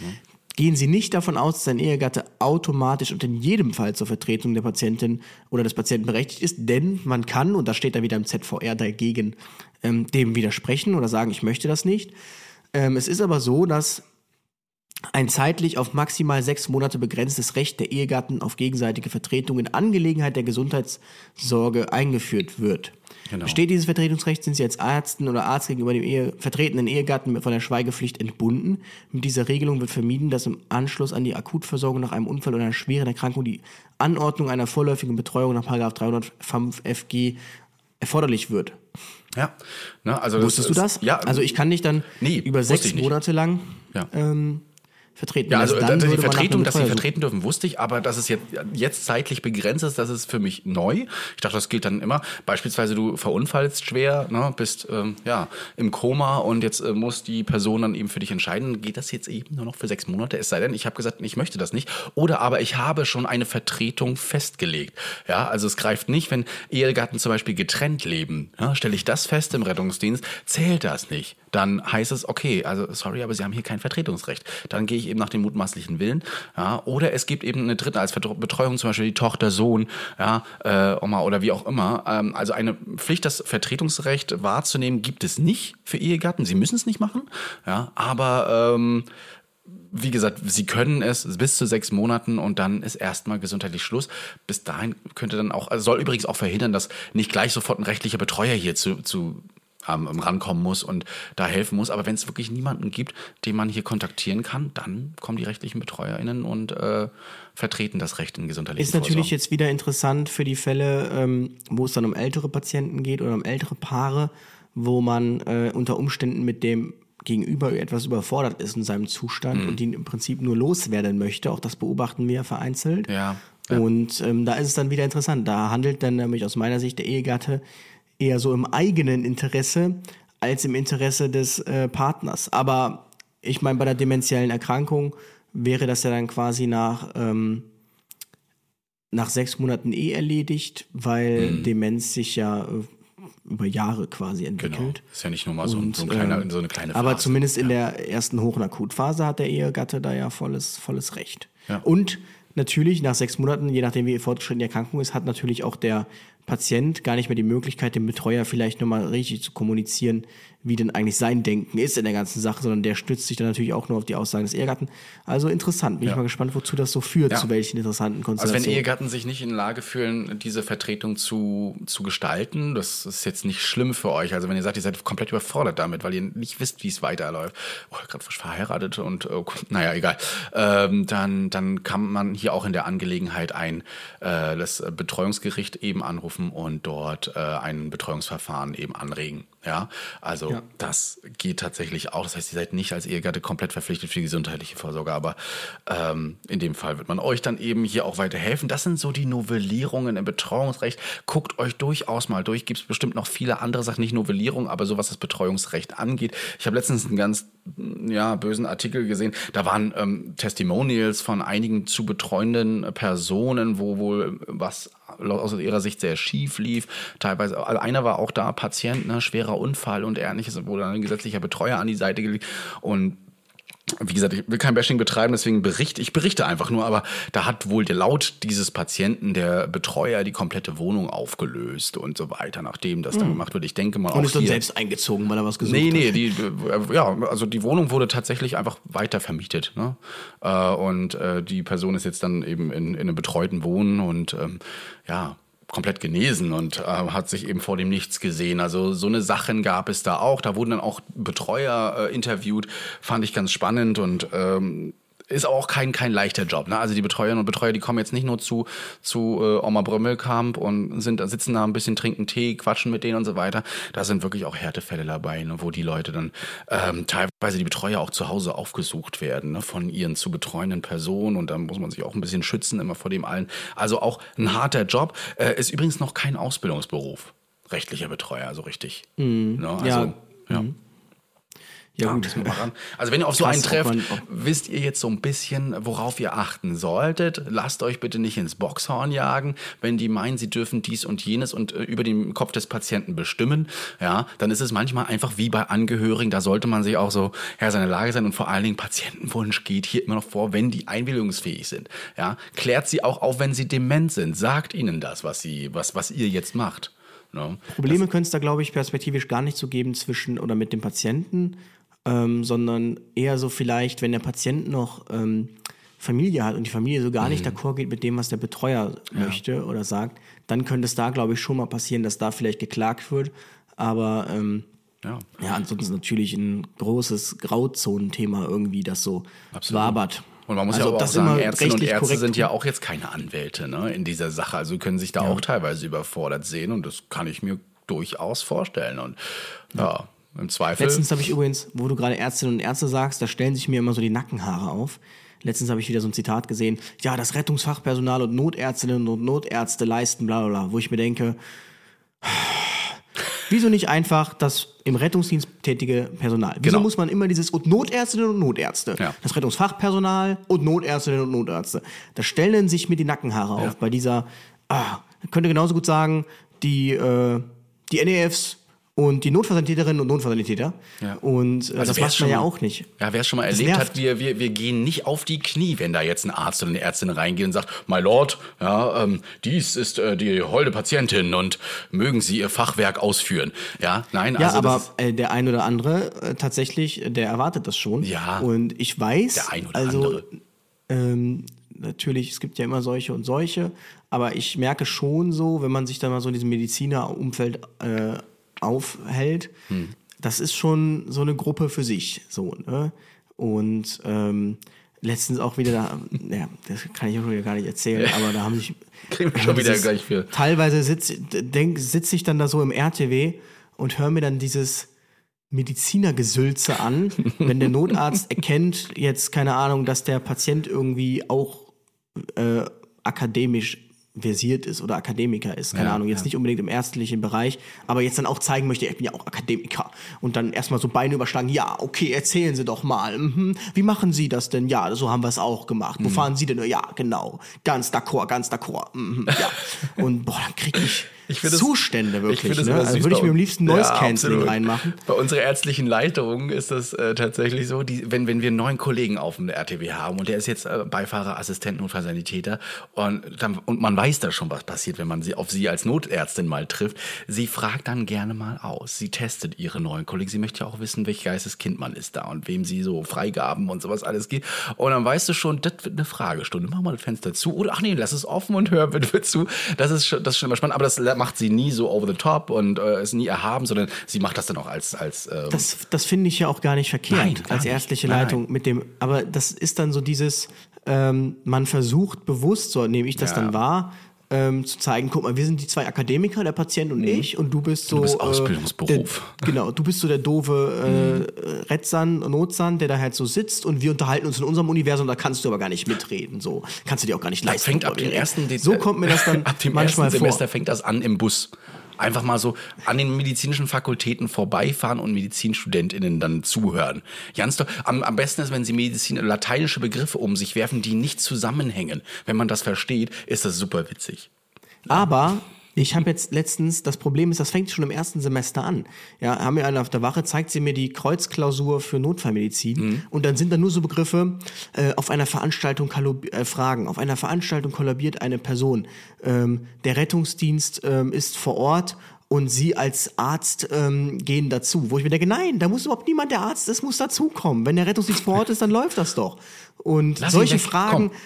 ja. Gehen Sie nicht davon aus, dass ein Ehegatte automatisch und in jedem Fall zur Vertretung der Patientin oder des Patienten berechtigt ist, denn man kann, und das steht da wieder im ZVR dagegen, ähm, dem widersprechen oder sagen, ich möchte das nicht. Ähm, es ist aber so, dass ein zeitlich auf maximal sechs Monate begrenztes Recht der Ehegatten auf gegenseitige Vertretung in Angelegenheit der Gesundheitssorge eingeführt wird. Genau. Besteht dieses Vertretungsrecht, sind Sie als Ärzten oder Arzt gegenüber dem Ehe, vertretenen Ehegatten von der Schweigepflicht entbunden. Mit dieser Regelung wird vermieden, dass im Anschluss an die Akutversorgung nach einem Unfall oder einer schweren Erkrankung die Anordnung einer vorläufigen Betreuung nach 305 FG erforderlich wird. Ja. Ne, also das Wusstest du ist- das? Ja. Also ich kann dich dann Nee, über sechs. Monate lang Ja. ähm, vertreten. Ja, also dass die Vertretung, dass sie vertreten dürfen, wusste ich, aber dass es jetzt, jetzt zeitlich begrenzt ist, das ist für mich neu. Ich dachte, das gilt dann immer. Beispielsweise du verunfallst schwer, ne, bist ähm, ja im Koma und jetzt äh, muss die Person dann eben für dich entscheiden, geht das jetzt eben nur noch für sechs Monate? Es sei denn, ich habe gesagt, ich möchte das nicht. Oder aber ich habe schon eine Vertretung festgelegt. Ja, also es greift nicht, wenn Ehegatten zum Beispiel getrennt leben. Ja, Stelle ich das fest im Rettungsdienst, zählt das nicht. Dann heißt es, okay, also sorry, aber Sie haben hier kein Vertretungsrecht. Dann gehe ich eben nach dem mutmaßlichen Willen. Ja, oder es gibt eben eine dritte als Betreuung, zum Beispiel die Tochter, Sohn, ja, äh, Oma oder wie auch immer. Ähm, also eine Pflicht, das Vertretungsrecht wahrzunehmen, gibt es nicht für Ehegatten. Sie müssen es nicht machen. Ja, aber ähm, wie gesagt, sie können es bis zu sechs Monaten und dann ist erstmal gesundheitlich Schluss. Bis dahin könnte dann auch, also soll übrigens auch verhindern, dass nicht gleich sofort ein rechtlicher Betreuer hier zu, zu ähm, rankommen muss und da helfen muss. Aber wenn es wirklich niemanden gibt, den man hier kontaktieren kann, dann kommen die rechtlichen BetreuerInnen und äh, vertreten das Recht in gesundheitlichen Ist natürlich Vorsorgen. jetzt wieder interessant für die Fälle, ähm, wo es dann um ältere Patienten geht oder um ältere Paare, wo man äh, unter Umständen mit dem Gegenüber etwas überfordert ist in seinem Zustand Mhm. und ihn im Prinzip nur loswerden möchte. Auch das beobachten wir vereinzelt. Ja, ja. Und ähm, da ist es dann wieder interessant. Da handelt dann nämlich aus meiner Sicht der Ehegatte eher so im eigenen Interesse als im Interesse des äh, Partners. Aber ich meine, bei der dementiellen Erkrankung wäre das ja dann quasi nach, ähm, nach sechs Monaten eh erledigt, weil Mhm. Demenz sich ja äh, über Jahre quasi Genau. entwickelt. Ist ja nicht nur mal so, ein- Und, so, ein kleiner, ähm, so eine kleine Aber Phase. zumindest in der ersten Hochnakutphase hat der Ehegatte da ja volles, volles Recht. Ja. Und natürlich nach sechs Monaten, je nachdem wie fortgeschritten die Erkrankung ist, hat natürlich auch der Patient gar nicht mehr die Möglichkeit, dem Betreuer vielleicht nochmal richtig zu kommunizieren, wie denn eigentlich sein Denken ist in der ganzen Sache, sondern der stützt sich dann natürlich auch nur auf die Aussagen des Ehegatten. Also interessant. Bin Ja. ich mal gespannt, wozu das so führt, Ja. zu welchen interessanten Also Konstellationen. wenn Ehegatten sich nicht in Lage fühlen, diese Vertretung zu, zu gestalten, das ist jetzt nicht schlimm für euch. Also wenn ihr sagt, ihr seid komplett überfordert damit, weil ihr nicht wisst, wie es weiterläuft, oder gerade frisch verheiratet und äh, naja, egal, ähm, dann, dann kann man hier auch in der Angelegenheit ein äh, das Betreuungsgericht eben anrufen und dort äh, ein Betreuungsverfahren eben anregen. Ja, also Ja. das geht tatsächlich auch. Das heißt, ihr seid nicht als Ehegatte komplett verpflichtet für die gesundheitliche Vorsorge, aber ähm, in dem Fall wird man euch dann eben hier auch weiterhelfen. Das sind so die Novellierungen im Betreuungsrecht. Guckt euch durchaus mal durch. Gibt es bestimmt noch viele andere Sachen, nicht Novellierung, aber so was das Betreuungsrecht angeht. Ich habe letztens einen ganz ja, bösen Artikel gesehen. Da waren ähm, Testimonials von einigen zu betreuenden Personen, wo wohl was aus ihrer Sicht sehr schief lief. Teilweise, also einer war auch da Patient, ne, schwerer Unfall und ähnliches, wurde dann ein gesetzlicher Betreuer an die Seite gelegt und wie gesagt, ich will kein Bashing betreiben, deswegen berichte ich berichte einfach nur, aber da hat wohl der laut dieses Patienten der Betreuer die komplette Wohnung aufgelöst und so weiter, nachdem das dann gemacht wird. Ich denke mal und auch ist dann hier, selbst eingezogen, weil er was gesucht Nee, nee, hat. die, äh, ja, also die Wohnung wurde tatsächlich einfach weiter vermietet. Ne? Äh, und äh, die Person ist jetzt dann eben in, in einem betreuten Wohnen und ähm, ja, komplett genesen und äh, hat sich eben vor dem nichts gesehen. Also so eine Sachen gab es da auch. Da wurden dann auch Betreuer äh, interviewt, fand ich ganz spannend und ähm, ist auch kein, kein leichter Job. Ne? Also die Betreuerinnen und Betreuer, die kommen jetzt nicht nur zu, zu äh, Oma Brömmelkamp und sind, sitzen da ein bisschen, trinken Tee, quatschen mit denen und so weiter. Da sind wirklich auch Härtefälle dabei, ne? wo die Leute dann ähm, teilweise die Betreuer auch zu Hause aufgesucht werden ne? von ihren zu betreuenden Personen und dann muss man sich auch ein bisschen schützen immer vor dem allen. Also auch ein harter Job. Äh, ist übrigens noch kein Ausbildungsberuf. Rechtlicher Betreuer, also richtig. Ne? Also, Ja. ja. Ja, gut. Also wenn ihr auf so einen trefft, wisst ihr jetzt so ein bisschen, worauf ihr achten solltet. Lasst euch bitte nicht ins Boxhorn jagen, wenn die meinen, sie dürfen dies und jenes und äh, über den Kopf des Patienten bestimmen. Ja, dann ist es manchmal einfach wie bei Angehörigen. Da sollte man sich auch so Herr seiner Lage sein und vor allen Dingen Patientenwunsch geht hier immer noch vor, wenn die einwilligungsfähig sind. Ja, klärt sie auch auf, wenn sie dement sind. Sagt ihnen das, was sie, was, was ihr jetzt macht. Ne? Probleme könnte es da, glaube ich, perspektivisch gar nicht so geben zwischen oder mit dem Patienten, ähm, sondern eher so vielleicht, wenn der Patient noch ähm, Familie hat und die Familie so gar nicht Mhm. d'accord geht mit dem, was der Betreuer möchte oder sagt, dann könnte es da, glaube ich, schon mal passieren, dass da vielleicht geklagt wird. Aber ähm, Ja. ja, ansonsten natürlich ein großes Grauzonenthema irgendwie, das so wabert. Und man muss Also, ja aber auch sagen, Ärztinnen und Ärzte sind ja auch jetzt keine Anwälte ne, in dieser Sache. Also können sich da auch teilweise überfordert sehen und das kann ich mir durchaus vorstellen. Und ja, im Zweifel. Letztens habe ich übrigens, wo du gerade Ärztinnen und Ärzte sagst, da stellen sich mir immer so die Nackenhaare auf. Letztens habe ich wieder so ein Zitat gesehen, ja, das Rettungsfachpersonal und Notärztinnen und Notärzte leisten bla bla bla, wo ich mir denke, wieso nicht einfach das im Rettungsdienst tätige Personal? Wieso Genau. muss man immer dieses und Notärztinnen und Notärzte, Ja. das Rettungsfachpersonal und Notärztinnen und Notärzte? Da stellen sich mir die Nackenhaare auf bei dieser, ah, könnte genauso gut sagen, die, äh, die NEFs und die Notfallsanitäterinnen und Notfallsanitäter. Ja. Und äh, Also das macht schon man ja mal- auch nicht. Ja, wer es schon mal Das erlebt nervt. hat, wir, wir, wir gehen nicht auf die Knie, wenn da jetzt ein Arzt oder eine Ärztin reingeht und sagt, My Lord, ja, ähm, dies ist äh, die holde Patientin und mögen Sie Ihr Fachwerk ausführen. Ja, nein, Ja, also aber äh, der ein oder andere äh, tatsächlich, äh, der erwartet das schon. Ja. Und ich weiß, Der ein oder also andere. ähm, natürlich, es gibt ja immer solche und solche, aber ich merke schon so, wenn man sich da mal so in diesem Medizinerumfeld äh, aufhält, Hm. das ist schon so eine Gruppe für sich. So, ne? Und ähm, letztens auch wieder da, ja, das kann ich auch wieder gar nicht erzählen, aber da haben sich Kriegen wir schon wieder dieses- gleich für. Teilweise sitze sitz ich dann da so im RTW und höre mir dann dieses Medizinergesülze an, wenn der Notarzt erkennt, jetzt keine Ahnung, dass der Patient irgendwie auch äh, akademisch versiert ist oder Akademiker ist, keine Ja, Ahnung, jetzt ja. nicht unbedingt im ärztlichen Bereich, aber jetzt dann auch zeigen möchte, ich bin ja auch Akademiker und dann erstmal so Beine überschlagen, ja, okay, erzählen Sie doch mal, mhm. wie machen Sie das denn? Ja, so haben wir es auch gemacht. Mhm. Wo fahren Sie denn? Ja, genau, ganz d'accord, ganz d'accord, mhm. ja. Und boah, dann kriege ich, Zustände wirklich, ne? Also würde ich mir am liebsten Noise Ja, Cancelling absolut. reinmachen. Bei unserer ärztlichen Leitung ist das äh, tatsächlich so, die, wenn, wenn wir einen neuen Kollegen auf dem RTW haben und der ist jetzt äh, Beifahrer, Assistent, Notfallsanitäter und, dann, und man weiß da schon, was passiert, wenn man sie auf sie als Notärztin mal trifft. Sie fragt dann gerne mal aus. Sie testet ihre neuen Kollegen. Sie möchte ja auch wissen, welch Geisteskind man ist da und wem sie so Freigaben und sowas alles gibt. Und dann weißt du schon, das wird eine Fragestunde. Mach mal das Fenster zu oder ach nee, lass es offen und hör bitte zu. Das ist schon, das ist schon immer spannend, aber das macht sie nie so over the top und äh, ist nie erhaben, sondern sie macht das dann auch als als ähm, Das, das finde ich ja auch gar nicht verkehrt Nein, gar als nicht. ärztliche Nein, Leitung mit dem. Aber das ist dann so dieses, ähm, man versucht bewusst, so nehme ich das Ja. dann wahr, ähm, zu zeigen, guck mal, wir sind die zwei Akademiker, der Patient und ich, und du bist so. Mhm. bist äh, Ausbildungsberuf. Der, genau, du bist so der doofe äh, Retzan, Notzan, der da halt so sitzt und wir unterhalten uns in unserem Universum, da kannst du aber gar nicht mitreden. So kannst du dir auch gar nicht Das leisten. fängt ab dem ersten Dez- So kommt mir das dann ab dem manchmal ersten vor. Semester fängt das an im Bus. Einfach mal so an den medizinischen Fakultäten vorbeifahren und MedizinstudentInnen dann zuhören. Ganz toll. Am, am besten ist, wenn sie Medizin, lateinische Begriffe um sich werfen, die nicht zusammenhängen. Wenn man das versteht, ist das super witzig. Aber ich habe jetzt letztens, das Problem ist, das fängt schon im ersten Semester an. Ja, haben wir eine auf der Wache, zeigt sie mir die Kreuzklausur für Notfallmedizin Mhm. und dann sind da nur so Begriffe, äh, auf einer Veranstaltung äh, Fragen, auf einer Veranstaltung kollabiert eine Person. Ähm, der Rettungsdienst ähm, ist vor Ort und sie als Arzt ähm, gehen dazu. Wo ich mir denke, nein, da muss überhaupt niemand, der Arzt ist, muss dazukommen. Wenn der Rettungsdienst vor Ort ist, dann läuft das doch. Und Lass solche Fragen komm.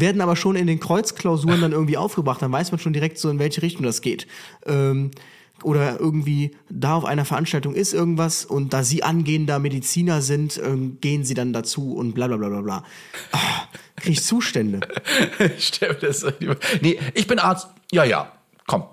Werden aber schon in den Kreuzklausuren dann irgendwie aufgebracht. Dann weiß man schon direkt so, in welche Richtung das geht. Ähm, oder irgendwie da auf einer Veranstaltung ist irgendwas und da sie angehender Mediziner sind, ähm, gehen sie dann dazu und bla bla bla bla bla. Ah, krieg ich Zustände. Nee, ich bin Arzt. Ja, ja. Komm.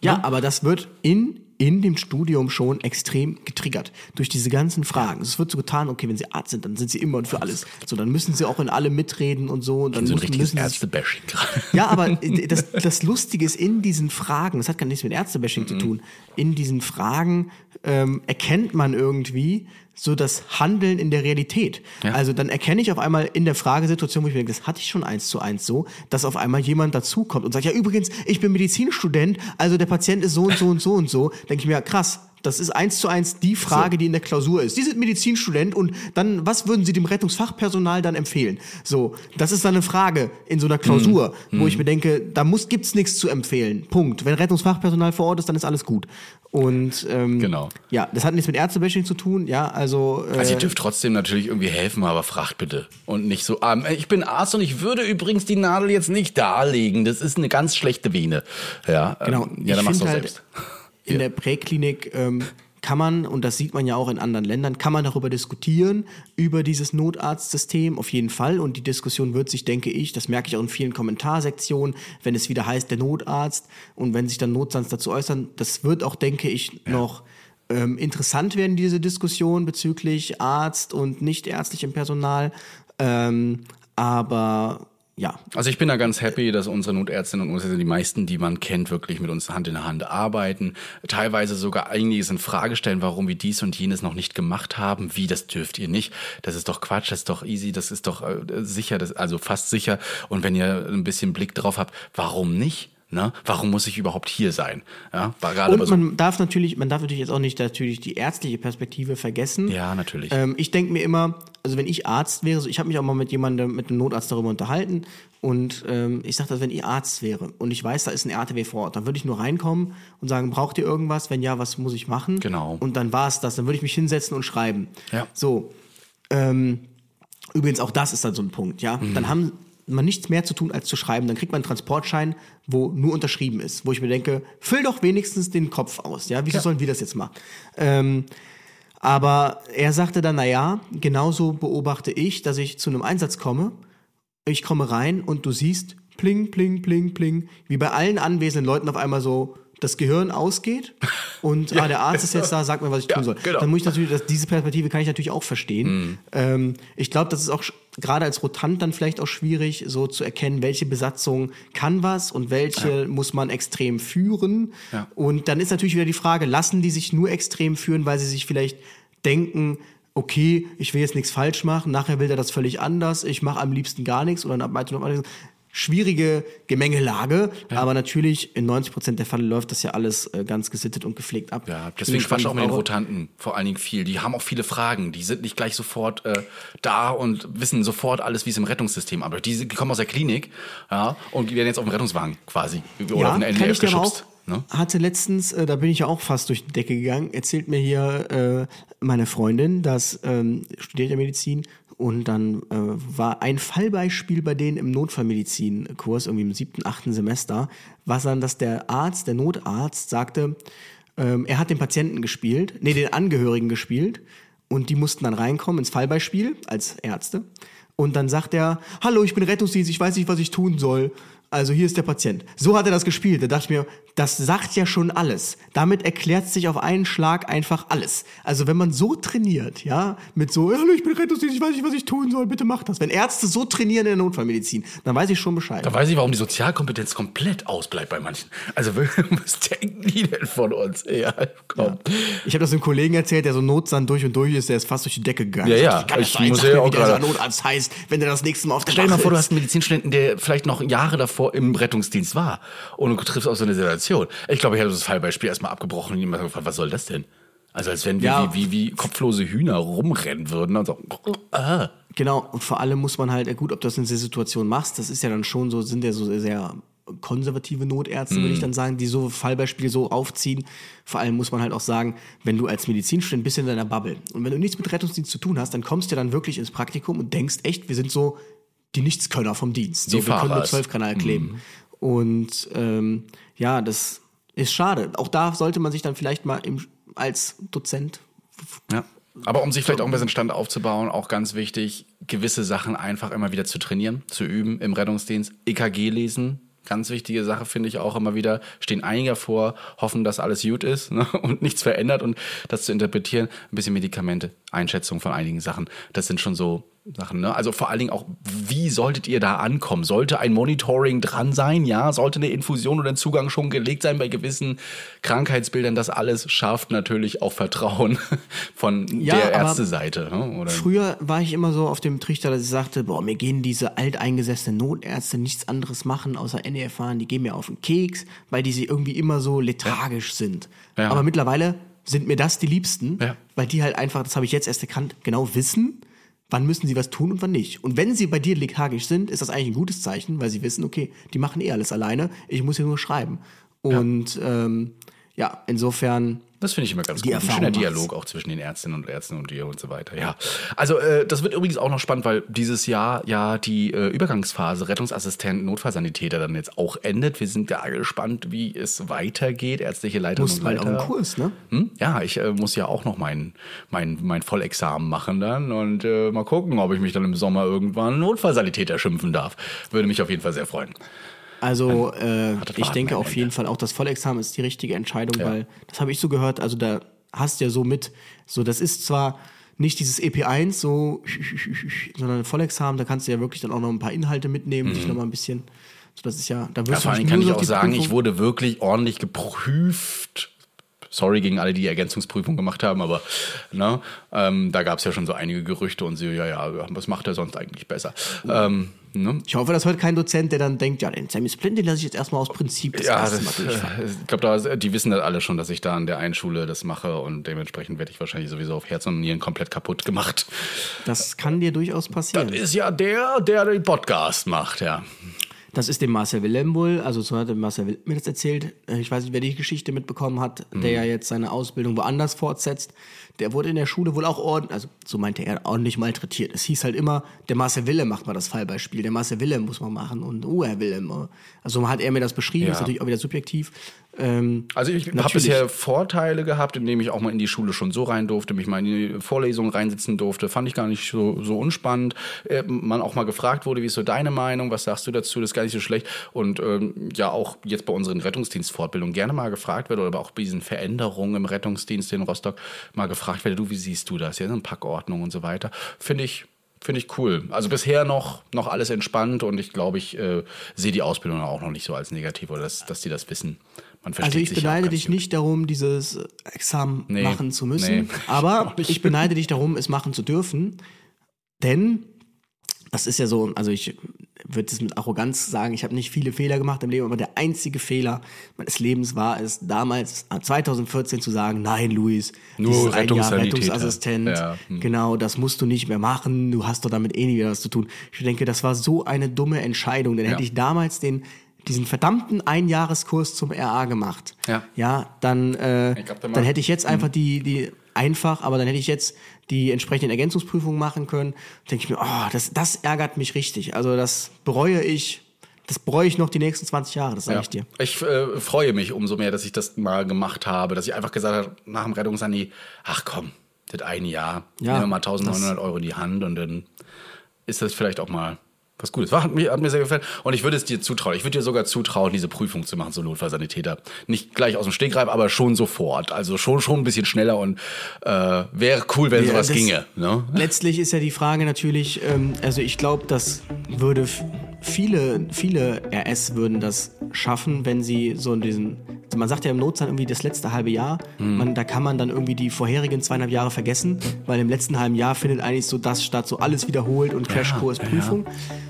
Ja, aber das wird in, in dem Studium schon extrem getriggert durch diese ganzen Fragen. Es wird so getan, okay, wenn sie Arzt sind, dann sind sie immer und für alles. So, dann müssen sie auch in allem mitreden und so. Und dann So ein müssen, müssen Ärzte-Bashing gerade. ja, aber das, das Lustige ist, in diesen Fragen, das hat gar nichts mit Ärztebashing Mhm. zu tun, in diesen Fragen ähm, erkennt man irgendwie so das Handeln in der Realität. Ja. Also dann erkenne ich auf einmal in der Fragesituation, wo ich mir denke, das hatte ich schon eins zu eins so, dass auf einmal jemand dazukommt und sagt, ja übrigens, ich bin Medizinstudent, also der Patient ist so und so und so und so. Denke ich mir, krass, das ist eins zu eins die Frage, die in der Klausur ist. Sie sind Medizinstudent und dann, was würden Sie dem Rettungsfachpersonal dann empfehlen? So, das ist dann eine Frage in so einer Klausur, wo ich mir denke, da muss, gibt's nichts zu empfehlen. Punkt. Wenn Rettungsfachpersonal vor Ort ist, dann ist alles gut. Und ähm, Genau. ja, das hat nichts mit Ärztebashing zu tun, ja, also, äh, Also ihr dürft trotzdem natürlich irgendwie helfen, aber fragt bitte. Und nicht so, ähm, ich bin Arzt und ich würde übrigens die Nadel jetzt nicht darlegen. Das ist eine ganz schlechte Vene. Ja, ähm, Genau. Ja, dann Ich machst du halt, selbst. In der Präklinik ähm, kann man, und das sieht man ja auch in anderen Ländern, kann man darüber diskutieren, über dieses Notarztsystem, auf jeden Fall. Und die Diskussion wird sich, denke ich, das merke ich auch in vielen Kommentarsektionen, wenn es wieder heißt, der Notarzt und wenn sich dann Notsands dazu äußern, das wird auch, denke ich, noch ähm, interessant werden, diese Diskussion bezüglich Arzt und nicht ärztlichem Personal. Ähm, aber ja, Also ich bin da ganz happy, dass unsere Notärztinnen und Notärzte, die meisten, die man kennt, wirklich mit uns Hand in Hand arbeiten. Teilweise sogar einiges in Frage stellen, warum wir dies und jenes noch nicht gemacht haben. Wie, das dürft ihr nicht. Das ist doch Quatsch, das ist doch easy, das ist doch äh, sicher, das, also fast sicher. Und wenn ihr ein bisschen Blick drauf habt, warum nicht? Ne? Warum muss ich überhaupt hier sein? Ja, Und so, man darf natürlich, man darf natürlich jetzt auch nicht natürlich die ärztliche Perspektive vergessen. Ja, natürlich. Ähm, ich denke mir immer, also wenn ich Arzt wäre, so ich habe mich auch mal mit jemandem, mit einem Notarzt darüber unterhalten und ähm, ich sage, wenn ich Arzt wäre und ich weiß, da ist ein RTW vor Ort, dann würde ich nur reinkommen und sagen, braucht ihr irgendwas? Wenn ja, was muss ich machen? Genau. Und dann war es das. Dann würde ich mich hinsetzen und schreiben. Ja. So. Ähm, übrigens auch das ist dann so ein Punkt, ja. Mhm. Dann haben man nichts mehr zu tun, als zu schreiben. Dann kriegt man einen Transportschein, wo nur unterschrieben ist, wo ich mir denke, füll doch wenigstens den Kopf aus, ja. Wieso sollen wir das jetzt machen? Ähm, aber er sagte dann, naja, genauso beobachte ich, dass ich zu einem Einsatz komme. Ich komme rein und du siehst, pling, pling, pling, pling, wie bei allen anwesenden Leuten auf einmal so das Gehirn ausgeht und ah, der Arzt ist jetzt da, sag mir, was ich tun soll. genau. Dann muss ich natürlich, das, diese Perspektive kann ich natürlich auch verstehen. Ähm, ich glaube, das ist auch gerade als Rotant dann vielleicht auch schwierig, so zu erkennen, welche Besatzung kann was und welche muss man extrem führen. Ja. Und dann ist natürlich wieder die Frage, lassen die sich nur extrem führen, weil sie sich vielleicht denken, okay, ich will jetzt nichts falsch machen, nachher will er das völlig anders, ich mache am liebsten gar nichts oder ab schwierige Gemengelage, aber natürlich in 90 Prozent der Fälle läuft das ja alles äh, ganz gesittet und gepflegt ab. Ja, deswegen quatsch auch mit den Rotanten vor allen Dingen viel. Die haben auch viele Fragen. Die sind nicht gleich sofort äh, da und wissen sofort alles, wie es im Rettungssystem abläuft. Die, die kommen aus der Klinik ja, und werden jetzt auf dem Rettungswagen quasi oder auf den NDF geschubst. Ne? hatte letztens, äh, da bin ich ja auch fast durch die Decke gegangen, erzählt mir hier äh, meine Freundin, dass ähm, studiert ja Medizin und dann äh, war ein Fallbeispiel bei denen im Notfallmedizinkurs, irgendwie im siebten, achten Semester, war dann, dass der Arzt, der Notarzt sagte, ähm, er hat den Patienten gespielt, nee, den Angehörigen gespielt und die mussten dann reinkommen ins Fallbeispiel als Ärzte und dann sagt er, hallo, ich bin Rettungsdienst, ich weiß nicht, was ich tun soll. Also hier ist der Patient. So hat er das gespielt. Da dachte ich mir, das sagt ja schon alles. Damit erklärt sich auf einen Schlag einfach alles. Also wenn man so trainiert, ja, mit so, hallo, ich bin Rettungsdienst, ich weiß nicht, was ich tun soll, bitte mach das. Wenn Ärzte so trainieren in der Notfallmedizin, dann weiß ich schon Bescheid. Da weiß ich, warum die Sozialkompetenz komplett ausbleibt bei manchen. Also wirklich, was denken die denn von uns? Ja, komm. Ich habe das einem Kollegen erzählt, der so Notsand durch und durch ist, der ist fast durch die Decke gegangen. Ja, Ich ja, ich sein? muss ja auch wie gerade- Notarzt heißt, wenn der das nächste Mal auf der Stell dir mal vor, du hast einen Medizinstudenten, der vielleicht noch Jahre davor im Rettungsdienst war und du triffst auf so eine Situation. Ich glaube, ich hätte das Fallbeispiel erstmal abgebrochen und jemand gefragt, was soll das denn? Also als wenn wir Ja. wie, wie, wie kopflose Hühner rumrennen würden und so. Ah. Genau, und vor allem muss man halt, gut, ob du das in dieser Situation machst, das ist ja dann schon so, sind ja so sehr konservative Notärzte, Mhm. würde ich dann sagen, die so Fallbeispiele so aufziehen. Vor allem muss man halt auch sagen, wenn du als Medizinstudent bist in deiner Bubble und wenn du nichts mit Rettungsdienst zu tun hast, dann kommst du dann wirklich ins Praktikum und denkst echt, wir sind so die Nichtskönner vom Dienst. So, Die wir können nur. Zwölfkanal kleben. Und ähm, ja, das ist schade. Auch da sollte man sich dann vielleicht mal im, als Dozent Ja. Aber um sich vielleicht auch ein bisschen Stand aufzubauen, auch ganz wichtig, gewisse Sachen einfach immer wieder zu trainieren, zu üben im Rettungsdienst. EKG lesen, ganz wichtige Sache finde ich auch immer wieder. Stehen einige vor, hoffen, dass alles gut ist ne, und nichts verändert und das zu interpretieren. Ein bisschen Medikamente, Einschätzung von einigen Sachen. Das sind schon so Sachen. Ne? Also vor allen Dingen auch, wie solltet ihr da ankommen? Sollte ein Monitoring dran sein? Ja, sollte eine Infusion oder ein Zugang schon gelegt sein bei gewissen Krankheitsbildern? Das alles schafft natürlich auch Vertrauen von Ja, der Ärzteseite. Ne? Früher war ich immer so auf dem Trichter, dass ich sagte, boah, mir gehen diese alteingesessenen Notärzte nichts anderes machen, außer NE fahren, die gehen mir auf den Keks, weil die sie irgendwie immer so lethargisch sind. Ja. Aber mittlerweile sind mir das die Liebsten, Ja. weil die halt einfach, das habe ich jetzt erst erkannt, genau wissen, wann müssen sie was tun und wann nicht. Und wenn sie bei dir lethargisch sind, ist das eigentlich ein gutes Zeichen, weil sie wissen, okay, die machen eh alles alleine, ich muss hier nur schreiben. Und ähm, ja, insofern Das finde ich immer ganz Die gut. Ein schöner macht's. Dialog auch zwischen den Ärztinnen und Ärzten und dir und so weiter. Ja. Also äh, das wird übrigens auch noch spannend, weil dieses Jahr ja die äh, Übergangsphase Rettungsassistent, Notfallsanitäter dann jetzt auch endet. Wir sind ja gespannt, wie es weitergeht. Ärztliche Leitung musst und bald auf Leiter. den Kurs, ne? Hm? Ja, ich äh, muss ja auch noch mein, mein, mein Vollexamen machen dann und äh, mal gucken, ob ich mich dann im Sommer irgendwann Notfallsanitäter schimpfen darf. Würde mich auf jeden Fall sehr freuen. Also äh, ich denke auf jeden Fall auch das Vollexamen ist die richtige Entscheidung, Ja. weil das habe ich so gehört, also da hast du ja so mit, so das ist zwar nicht dieses EP1 so, sondern ein Vollexamen, da kannst du ja wirklich dann auch noch ein paar Inhalte mitnehmen, dich noch mal ein bisschen, so das ist ja, da Ja, wirst vor du kann ich auch die sagen, ich Prüfung- wurde wirklich ordentlich geprüft. Sorry gegen alle, die Ergänzungsprüfung gemacht haben, aber ne, ähm, da gab es ja schon so einige Gerüchte und so, ja, ja, was macht er sonst eigentlich besser? Ähm, ne? Ich hoffe, das hört kein Dozent, der dann denkt, ja, den Sammy Splint, den lasse ich jetzt erstmal aus Prinzip das Ja, erste Mal durchfahren. äh, ich glaube, die wissen das alle schon, dass ich da an der einen Schule das mache und dementsprechend werde ich wahrscheinlich sowieso auf Herz und Nieren komplett kaputt gemacht. Das kann dir durchaus passieren. Das ist ja der, der den Podcast macht, ja. Das ist dem Marcel Willem wohl, also so hat der Marcel Willem mir das erzählt. Äh, Ich weiß nicht, wer die Geschichte mitbekommen hat, der ja jetzt seine Ausbildung woanders fortsetzt. Der wurde in der Schule wohl auch ordentlich, also so meinte er, ordentlich malträtiert. Es hieß halt immer, der Marcel Willem macht mal das Fallbeispiel, der Marcel Willem muss man machen und oh, Herr Willem. äh. Also so hat er mir das beschrieben, Ja. ist natürlich auch wieder subjektiv. Ähm, Also ich habe bisher Vorteile gehabt, indem ich auch mal in die Schule schon so rein durfte, mich mal in die Vorlesungen reinsitzen durfte. Fand ich gar nicht so, so unspannend. Äh, man auch mal gefragt wurde, wie ist so deine Meinung, was sagst du dazu, das ist gar nicht so schlecht. Und ähm, ja, auch jetzt bei unseren Rettungsdienstfortbildungen gerne mal gefragt wird, oder aber auch bei diesen Veränderungen im Rettungsdienst in Rostock mal gefragt werde, du, wie siehst du das? Ja, so eine Packordnung und so weiter. Finde ich, Finde ich cool. Also bisher noch, noch alles entspannt und ich glaube, ich äh, sehe die Ausbildung auch noch nicht so als negativ oder dass, dass die das wissen. Also ich beneide dich nicht darum, dieses Examen Nee, machen zu müssen, nee. aber ich beneide dich darum, es machen zu dürfen, denn das ist ja so, also ich würde es mit Arroganz sagen, ich habe nicht viele Fehler gemacht im Leben, aber der einzige Fehler meines Lebens war es, damals äh, 2014 zu sagen, nein, Luis, Nur dieses ein Jahr Rettungssanitäter. Rettungsassistent, Ja, hm. genau, das musst du nicht mehr machen, du hast doch damit eh nie wieder was zu tun. Ich denke, das war so eine dumme Entscheidung, denn Ja. hätte ich damals den diesen verdammten Einjahreskurs zum RA gemacht, Ja. ja, dann, äh, dann hätte ich jetzt einfach die, die einfach, aber dann hätte ich jetzt die entsprechenden Ergänzungsprüfungen machen können. Denke ich mir, oh, das, das ärgert mich richtig. Also das bereue ich, das bereue ich noch die nächsten 20 Jahre, das sage Ja. ich dir. Ich äh, freue mich umso mehr, dass ich das mal gemacht habe, dass ich einfach gesagt habe, nach dem Rettungssani, ach komm, das eine Jahr, Ja, nehmen wir mal 1900 Euro in die Hand und dann ist das vielleicht auch mal was Gutes. War, hat, mir, hat mir sehr gefallen. Und ich würde es dir zutrauen. Ich würde dir sogar zutrauen, diese Prüfung zu machen, so Notfallsanitäter. Nicht gleich aus dem Stegreif, aber schon sofort. Also schon, schon ein bisschen schneller und äh, wäre cool, wenn Ja, sowas ginge. Ne? Letztlich ist ja die Frage natürlich, ähm, also ich glaube, das würde viele, viele RS würden das schaffen, wenn sie so in diesen, also man sagt ja im Notstand irgendwie das letzte halbe Jahr, Hm. man, da kann man dann irgendwie die vorherigen zweieinhalb Jahre vergessen, weil im letzten halben Jahr findet eigentlich so das statt, so alles wiederholt und Crashkurs, Prüfung.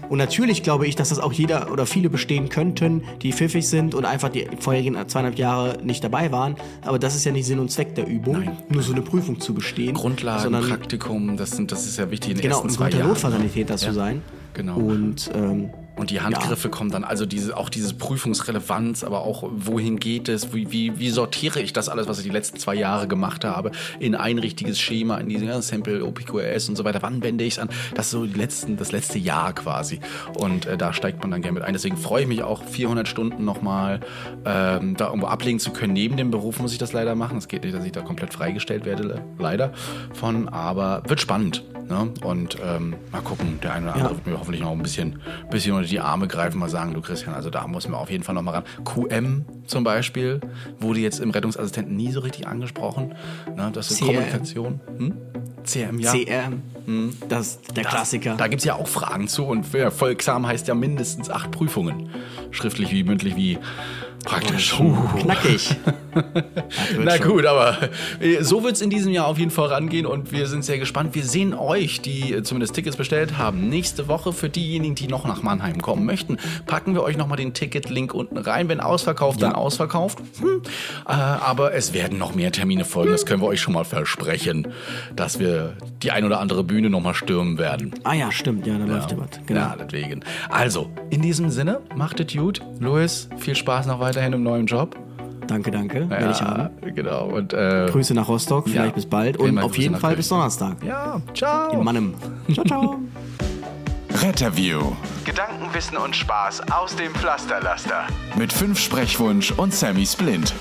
Und natürlich glaube ich, dass das auch jeder oder viele bestehen könnten, die pfiffig sind und einfach die vorherigen zweieinhalb Jahre nicht dabei waren. Aber das ist ja nicht Sinn und Zweck der Übung, nur so eine Prüfung zu bestehen. Grundlagen, sondern Praktikum, das, sind, das ist ja wichtig in den Genau, ersten zwei Jahren. Notfallsanitäter zu Ja, sein. genau. Und ähm, Und die Handgriffe kommen dann, also diese, auch diese Prüfungsrelevanz, aber auch wohin geht es, wie, wie, wie sortiere ich das alles, was ich die letzten zwei Jahre gemacht habe, in ein richtiges Schema, in diese ja, Sample, OPQRS und so weiter. Wann wende ich es an? Das ist so die letzten, das letzte Jahr quasi. Und äh, da steigt man dann gerne mit ein. Deswegen freue ich mich auch, 400 Stunden nochmal ähm, da irgendwo ablegen zu können. Neben dem Beruf muss ich das leider machen. Es geht nicht, dass ich da komplett freigestellt werde, leider von. Aber wird spannend. Ne? Und ähm, mal gucken, der eine oder andere Ja. wird mir hoffentlich noch ein bisschen, bisschen unter die Arme greifen, mal sagen, du Christian, also da muss man auf jeden Fall noch mal ran. QM zum Beispiel wurde jetzt im Rettungsassistenten nie so richtig angesprochen. Ne? Das ist CRM. Kommunikation. Hm? CM, ja. CRM, das ist der Das- Klassiker. Da gibt es ja auch Fragen zu und ja, Volksam heißt ja mindestens acht Prüfungen. Schriftlich wie mündlich wie praktisch. Knackig. Das wird Na schon. gut, aber äh, so wird es in diesem Jahr auf jeden Fall rangehen und wir sind sehr gespannt. Wir sehen euch, die äh, zumindest Tickets bestellt haben, nächste Woche. Für diejenigen, die noch nach Mannheim kommen möchten, packen wir euch nochmal den Ticket-Link unten rein. Wenn ausverkauft, dann ausverkauft. Hm. Äh, aber es werden noch mehr Termine folgen, das können wir euch schon mal versprechen, dass wir die ein oder andere Bühne nochmal stürmen werden. Ah ja, stimmt, ja, da läuft ja was. Genau. Ja, deswegen. Also, in diesem Sinne, macht es gut. Louis, viel Spaß noch weiterhin im neuen Job. Danke, danke. Werde ich haben. genau. Und, äh, Grüße nach Rostock, vielleicht Ja. bis bald. Und auf Grüße jeden Fall Köln. bis Donnerstag. Ja, ciao. In Mannem. Ciao, ciao. Retterview Gedankenwissen und Spaß aus dem Pflasterlaster. mit fünf Sprechwunsch und Sammy Splint.